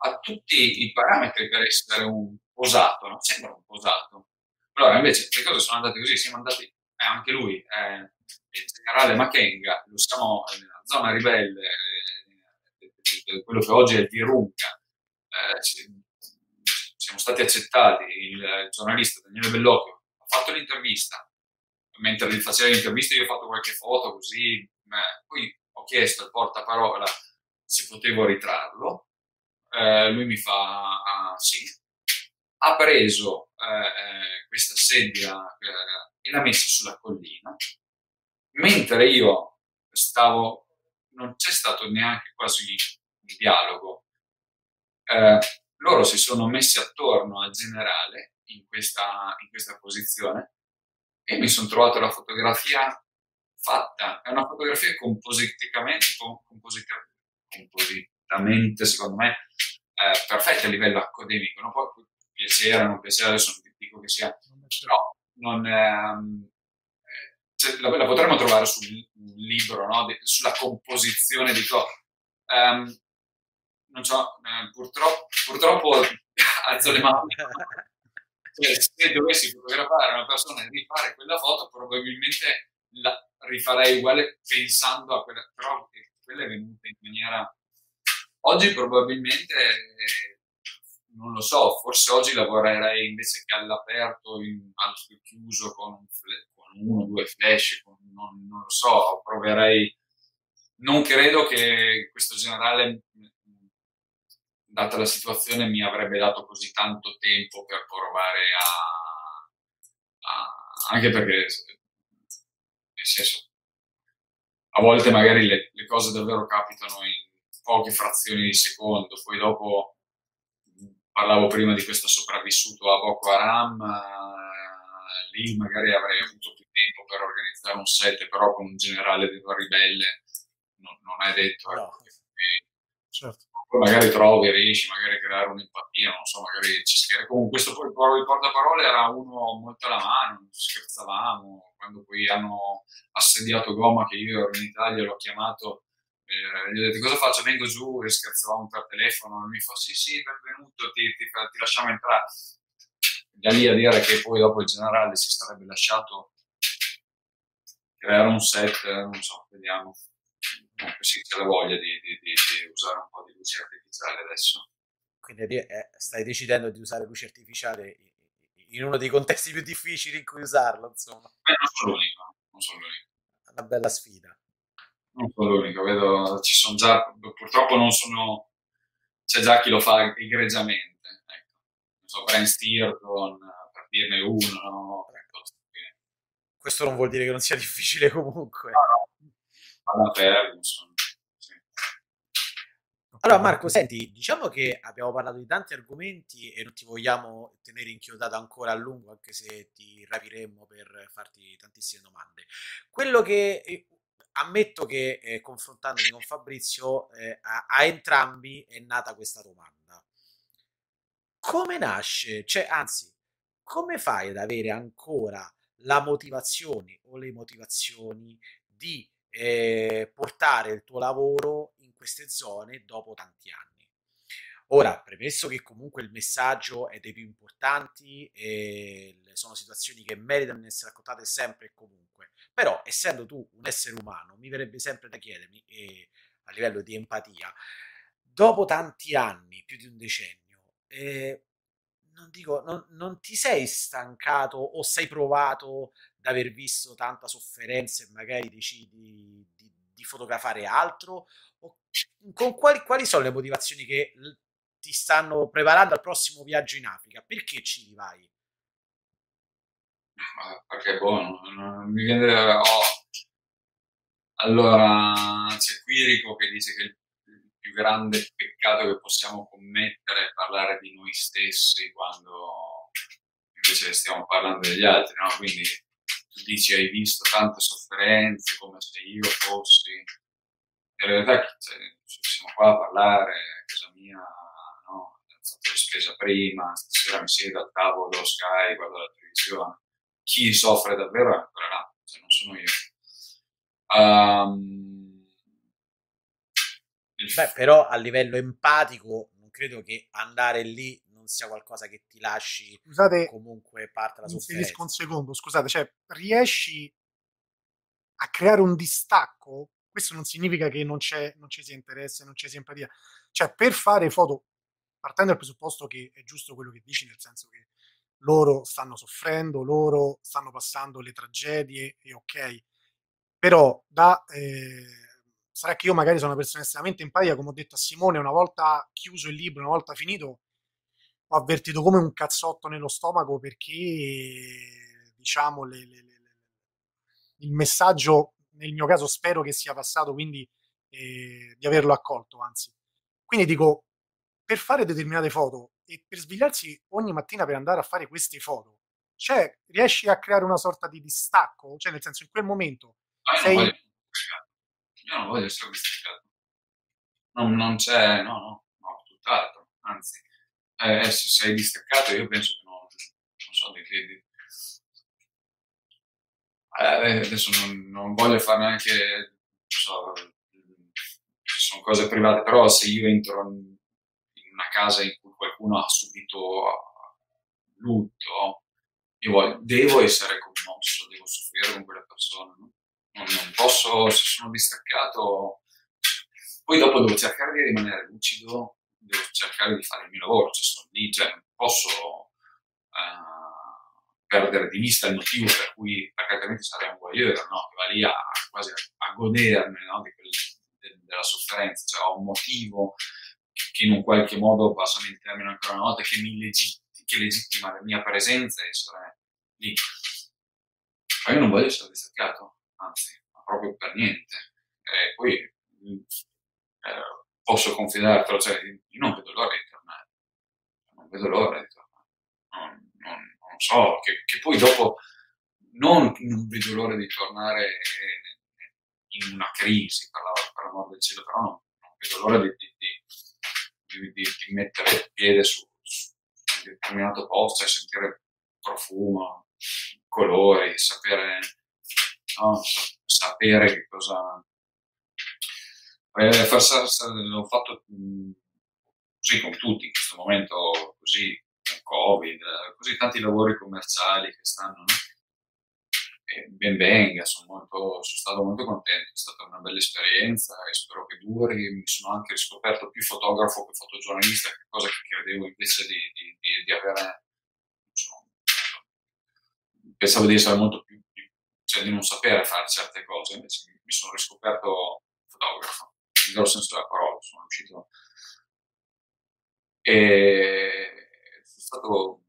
ha tutti i parametri per essere un posato, non sembra un posato. Allora invece le cose sono andate così, siamo andati, eh, anche lui, eh, il generale Makenga, lo siamo nella zona ribelle, eh, quello che oggi è il Virunga, eh, siamo stati accettati, il giornalista Daniele Bellocchio ha fatto l'intervista, mentre gli faceva l'intervista io ho fatto qualche foto così, poi ho chiesto al portaparola se potevo ritrarlo, eh, lui mi fa ah, sì, ha preso eh, questa sedia eh, e l'ha messa sulla collina, mentre io stavo, non c'è stato neanche quasi un dialogo, eh, loro si sono messi attorno al generale in questa, in questa posizione e mi sono trovato la fotografia fatta, è una fotografia compositicamente, composita, compositamente secondo me, eh, perfetta a livello accademico, non può piacere, non piacere, adesso non dico che sia, però non, ehm, cioè, la, la, potremmo trovare sul libro, no? De, sulla composizione di cose. Um, non so, eh, purtroppo, purtroppo alzo le mani. Cioè, se dovessi fotografare una persona e rifare quella foto, probabilmente la rifarei uguale pensando a quella, però quella è venuta in maniera... Oggi probabilmente, non lo so, forse oggi lavorerei invece che all'aperto, in, al chiuso con, un, con uno o due flash, con, non, non lo so, proverei... Non credo che questo generale data la situazione, mi avrebbe dato così tanto tempo per provare a, a anche perché, nel senso, a volte magari le, le, cose davvero capitano in poche frazioni di secondo, poi dopo parlavo prima di questo sopravvissuto a Boko Haram, eh, lì magari avrei avuto più tempo per organizzare un set, però con un generale ribelle non, non è detto. No. Ecco. Certo poi magari trovi, riesci magari a creare un'empatia, non so, magari ci scherzi. Comunque questo poi il portaparole era uno molto alla mano, scherzavamo, quando poi hanno assediato Goma, che io ero in Italia, l'ho chiamato, eh, gli ho detto cosa faccio, vengo giù e scherzavamo per telefono, e mi fa sì sì, benvenuto, ti, ti, ti lasciamo entrare. Da lì a dire che poi dopo il generale si sarebbe lasciato creare un set, non so, vediamo comunque sì, c'è la voglia di, di, di, di, usare un po' di luce artificiale adesso. Quindi eh, stai decidendo di usare luce artificiale in uno dei contesti più difficili in cui usarlo, insomma. Beh, non sono l'unico, non sono l'unico. Una bella sfida. Non sono l'unico, vedo, ci sono già, purtroppo non sono, c'è già chi lo fa egregiamente, ecco. Non so, Brian Steerton, per dirne uno, no? Questo non vuol dire che non sia difficile comunque. No, no alla Ferguson. Allora Marco, senti, diciamo che abbiamo parlato di tanti argomenti e non ti vogliamo tenere inchiodato ancora a lungo, anche se ti rapiremmo per farti tantissime domande. Quello che eh, ammetto che eh, confrontandomi con Fabrizio, eh, a, a, entrambi è nata questa domanda. Come nasce, cioè anzi, come fai ad avere ancora la motivazione o le motivazioni di eh, portare il tuo lavoro in queste zone dopo tanti anni. Ora, premesso che comunque il messaggio è dei più importanti e sono situazioni che meritano di essere raccontate sempre e comunque, però essendo tu un essere umano, mi verrebbe sempre da chiedermi, e a livello di empatia, dopo tanti anni, più di un decennio, eh, non dico, non, non, ti sei stancato o sei provato ad aver visto tanta sofferenza e magari decidi di, di fotografare altro? O con quali, quali, sono le motivazioni che ti stanno preparando al prossimo viaggio in Africa? Perché ci vai? Perché buono, non mi viene oh. Allora, c'è Quirico che dice che il più grande peccato che possiamo commettere è parlare di noi stessi quando invece stiamo parlando degli altri, no? Quindi tu dici hai visto tante sofferenze come se io fossi in realtà cioè, siamo qua a parlare a casa mia no? ho fatto la spesa prima stasera mi siedo al tavolo Sky guardo la televisione chi soffre davvero è ancora là cioè, non sono io um, Beh, però a livello empatico non credo che andare lì non sia qualcosa che ti lasci scusate, comunque parte la sofferenza. un secondo, scusate, cioè riesci a creare un distacco? Questo non significa che non c'è, non ci sia interesse, non ci sia empatia. Cioè, per fare foto partendo dal presupposto che è giusto quello che dici, nel senso che loro stanno soffrendo, loro stanno passando le tragedie, e ok, però da, eh, sarà che io magari sono una persona estremamente empatica, come ho detto a Simone, una volta chiuso il libro, una volta finito, ho avvertito come un cazzotto nello stomaco perché, diciamo, le, le, le, il messaggio, nel mio caso, spero che sia passato, quindi eh, di averlo accolto, anzi. Quindi dico, per fare determinate foto e per svegliarsi ogni mattina per andare a fare queste foto, cioè riesci a creare una sorta di distacco? Cioè, nel senso, in quel momento ah, sei... Io non voglio essere distaccato. Non, non c'è, no, no, no, tutt'altro. Anzi, eh, se sei distaccato, io penso che non, non so di che... Di... Eh, adesso non, non, voglio fare neanche, so, sono cose private, però se io entro in una casa in cui qualcuno ha subito lutto, io voglio, devo essere commosso, devo soffrire con quella persona. No? Non, non, posso, se sono distaccato, poi dopo devo cercare di rimanere lucido, devo cercare di fare il mio lavoro, cioè sono lì, cioè non posso uh, perdere di vista il motivo per cui, perché altrimenti sarei un voyeur, no? Che va lì a, quasi a, a goderne no? quel, de, della sofferenza, cioè ho un motivo che in un qualche modo, passami il termine ancora una volta, che legittima che legittima la mia presenza e essere lì. Ma io non voglio essere distaccato, anzi, ma proprio per niente. E poi eh, posso confidartelo, cioè io non vedo l'ora di tornare, non vedo l'ora di tornare. Non, non, non so, che, che, poi dopo non, non, vedo l'ora di tornare in una crisi, per, la, l'amor del cielo, però non, vedo l'ora di, di, di, di mettere piede su, in determinato posto e sentire profumo, colori, sapere, no? sapere che cosa... Eh, forse l'ho fatto così con tutti in questo momento, così con Covid, così tanti lavori commerciali che stanno, no? Ben venga, sono, molto, sono stato molto contento, è stata una bella esperienza e spero che duri. Mi sono anche riscoperto più fotografo che fotogiornalista, cosa che credevo invece di, di, di, di avere. Insomma, pensavo di essere molto più, cioè di non sapere fare certe cose, invece mi sono riscoperto fotografo, vero senso della parola, sono riuscito. E sono stato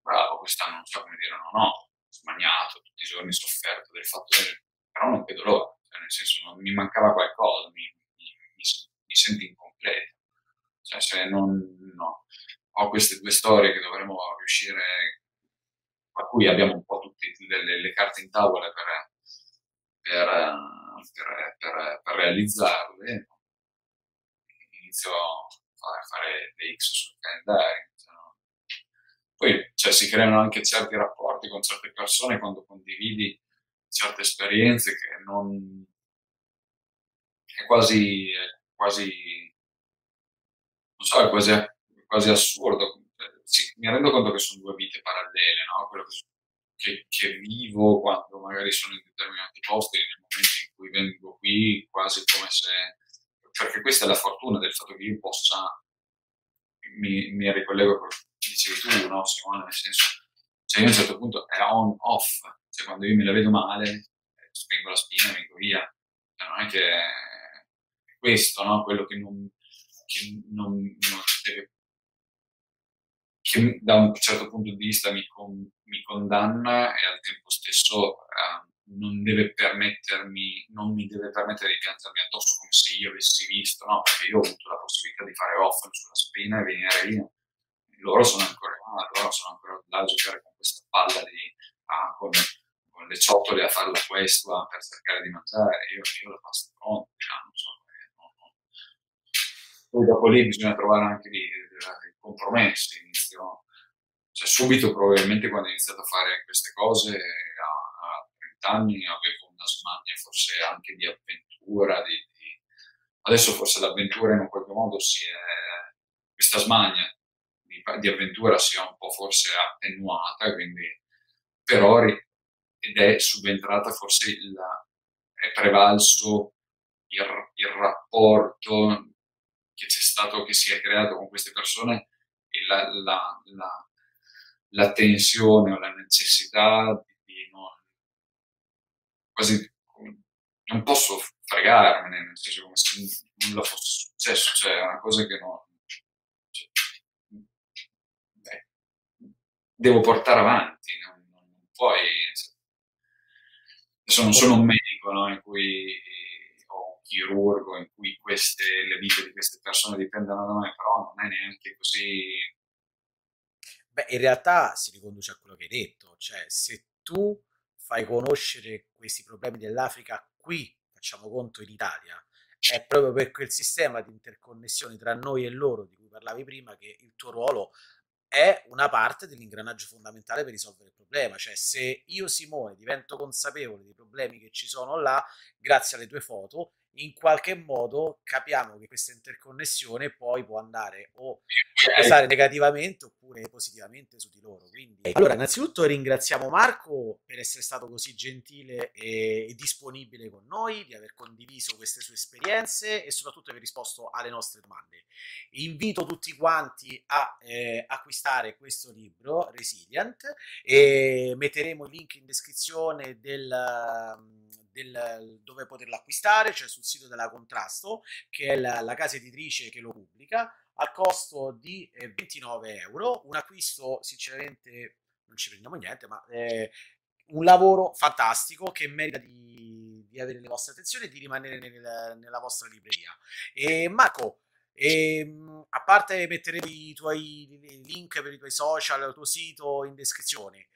bravo quest'anno, non so come dire, no, no, smaniato, tutti i giorni sofferto del fatto che però non vedo l'ora, cioè nel senso non, mi mancava qualcosa, mi, mi, mi, mi sento incompleto. Cioè se non no, ho queste due storie che dovremmo riuscire, a cui abbiamo un po' tutte le, le carte in tavola per, per, per, per, per realizzarle, inizio a fare le X sul calendario poi cioè, si creano anche certi rapporti con certe persone quando condividi certe esperienze che non... è quasi, è quasi non so, è quasi, quasi assurdo. Sì, mi rendo conto che sono due vite parallele, no? Quello che, che, vivo quando magari sono in determinati posti, nei momenti in cui vengo qui, quasi come se... Perché questa è la fortuna del fatto che io possa, mi, mi ricollego con dicevi tu, no, Simone, nel senso, cioè io a un certo punto è on-off, cioè quando io me la vedo male, eh, spengo la spina e vengo via. Cioè, non è che è questo, no? Quello che non, che non, non deve che da un certo punto di vista mi, con, mi condanna e al tempo stesso eh, non deve permettermi, non mi deve permettere di piangermi addosso come se io avessi visto, no? Perché io ho avuto la possibilità di fare off sulla spina e venire via loro sono ancora, loro sono ancora là a giocare con questa palla di, ah, con, con, le ciotole a fare la questua per cercare di mangiare, io, io la passo pronta, ah, non so no. Poi dopo lì bisogna trovare anche dei, dei compromessi, inizio, cioè subito probabilmente quando ho iniziato a fare queste cose a, a 30 anni avevo una smania forse anche di avventura, di, di... adesso forse l'avventura in un qualche modo si è questa smania di avventura sia un po' forse attenuata, quindi però ed è subentrata forse il, è prevalso il, il rapporto che c'è stato, che si è creato con queste persone la, la, la, la tensione o la necessità di non quasi non posso fregarmene, nel senso come se nulla fosse successo, cioè è una cosa che non... Cioè, beh, devo portare avanti, non, non puoi... Cioè, non sono un medico no, in cui chirurgo in cui queste, le vite di queste persone dipendono da me, però non è neanche così... Beh, in realtà si riconduce a quello che hai detto, cioè se tu fai conoscere questi problemi dell'Africa qui, facciamo conto in Italia, è proprio per quel sistema di interconnessione tra noi e loro di cui parlavi prima che il tuo ruolo è una parte dell'ingranaggio fondamentale per risolvere il problema. Cioè, se io, Simone, divento consapevole dei problemi che ci sono là, grazie alle tue foto, in qualche modo capiamo che questa interconnessione poi può andare o a pesare negativamente oppure positivamente su di loro. Quindi, allora, innanzitutto ringraziamo Marco per essere stato così gentile e, e disponibile con noi, di aver condiviso queste sue esperienze e soprattutto aver risposto alle nostre domande. Invito tutti quanti a eh, acquistare questo libro, Resilient, e metteremo il link in descrizione del del, dove poterlo acquistare, cioè sul sito della Contrasto, che è la, la casa editrice che lo pubblica, al costo di eh, 29 euro. Un acquisto, sinceramente, non ci prendiamo niente, ma è un lavoro fantastico che merita di, di avere le vostre attenzioni e di rimanere nel, nella vostra libreria. E Marco, e, ehm, a parte mettere i tuoi link per i tuoi social, il tuo sito in descrizione,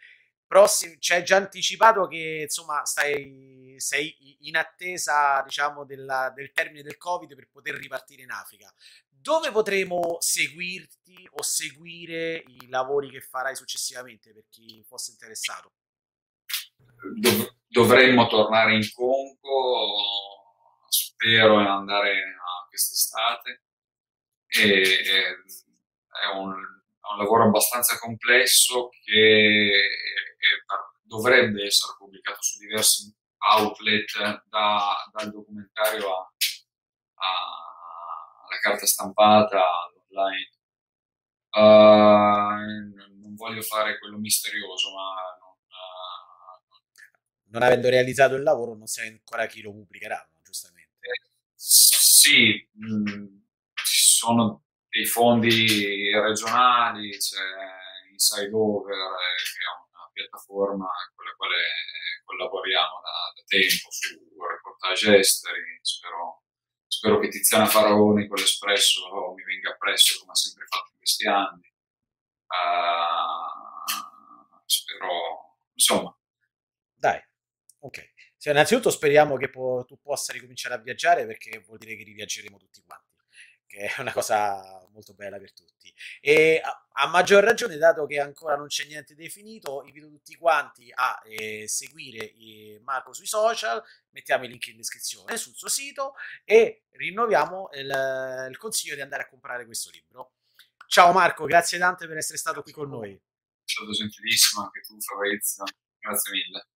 prossimi, c'è già anticipato che insomma stai, sei in attesa diciamo della, del termine del covid per poter ripartire in Africa. Dove potremo seguirti o seguire i lavori che farai successivamente per chi fosse interessato? Dov- dovremmo tornare in Congo spero andare a quest'estate. E è un, è un lavoro abbastanza complesso che dovrebbe essere pubblicato su diversi outlet, da, dal documentario a, a, alla carta stampata, all'online. Uh, non voglio fare quello misterioso, ma non, uh, non avendo realizzato il lavoro non sai ancora chi lo pubblicherà, giustamente. Eh, sì, mh, mm, ci sono dei fondi regionali, c'è Inside Over, eh, che è un piattaforma con la quale collaboriamo da, da tempo su reportage esteri. Spero, spero, che Tiziana Faraoni con l'Espresso mi venga presto come ha sempre fatto in questi anni. Uh, spero, insomma. Dai, ok. Cioè, innanzitutto speriamo che po- tu possa ricominciare a viaggiare perché vuol dire che riviaggeremo tutti quanti è una cosa molto bella per tutti. E a, a maggior ragione, dato che ancora non c'è niente definito, invito tutti quanti a eh, seguire eh, Marco sui social, mettiamo il link in descrizione sul suo sito e rinnoviamo il, il consiglio di andare a comprare questo libro. Ciao Marco, grazie tante per essere stato qui con noi. È gentilissimo anche tu, Fabrizio. Grazie mille.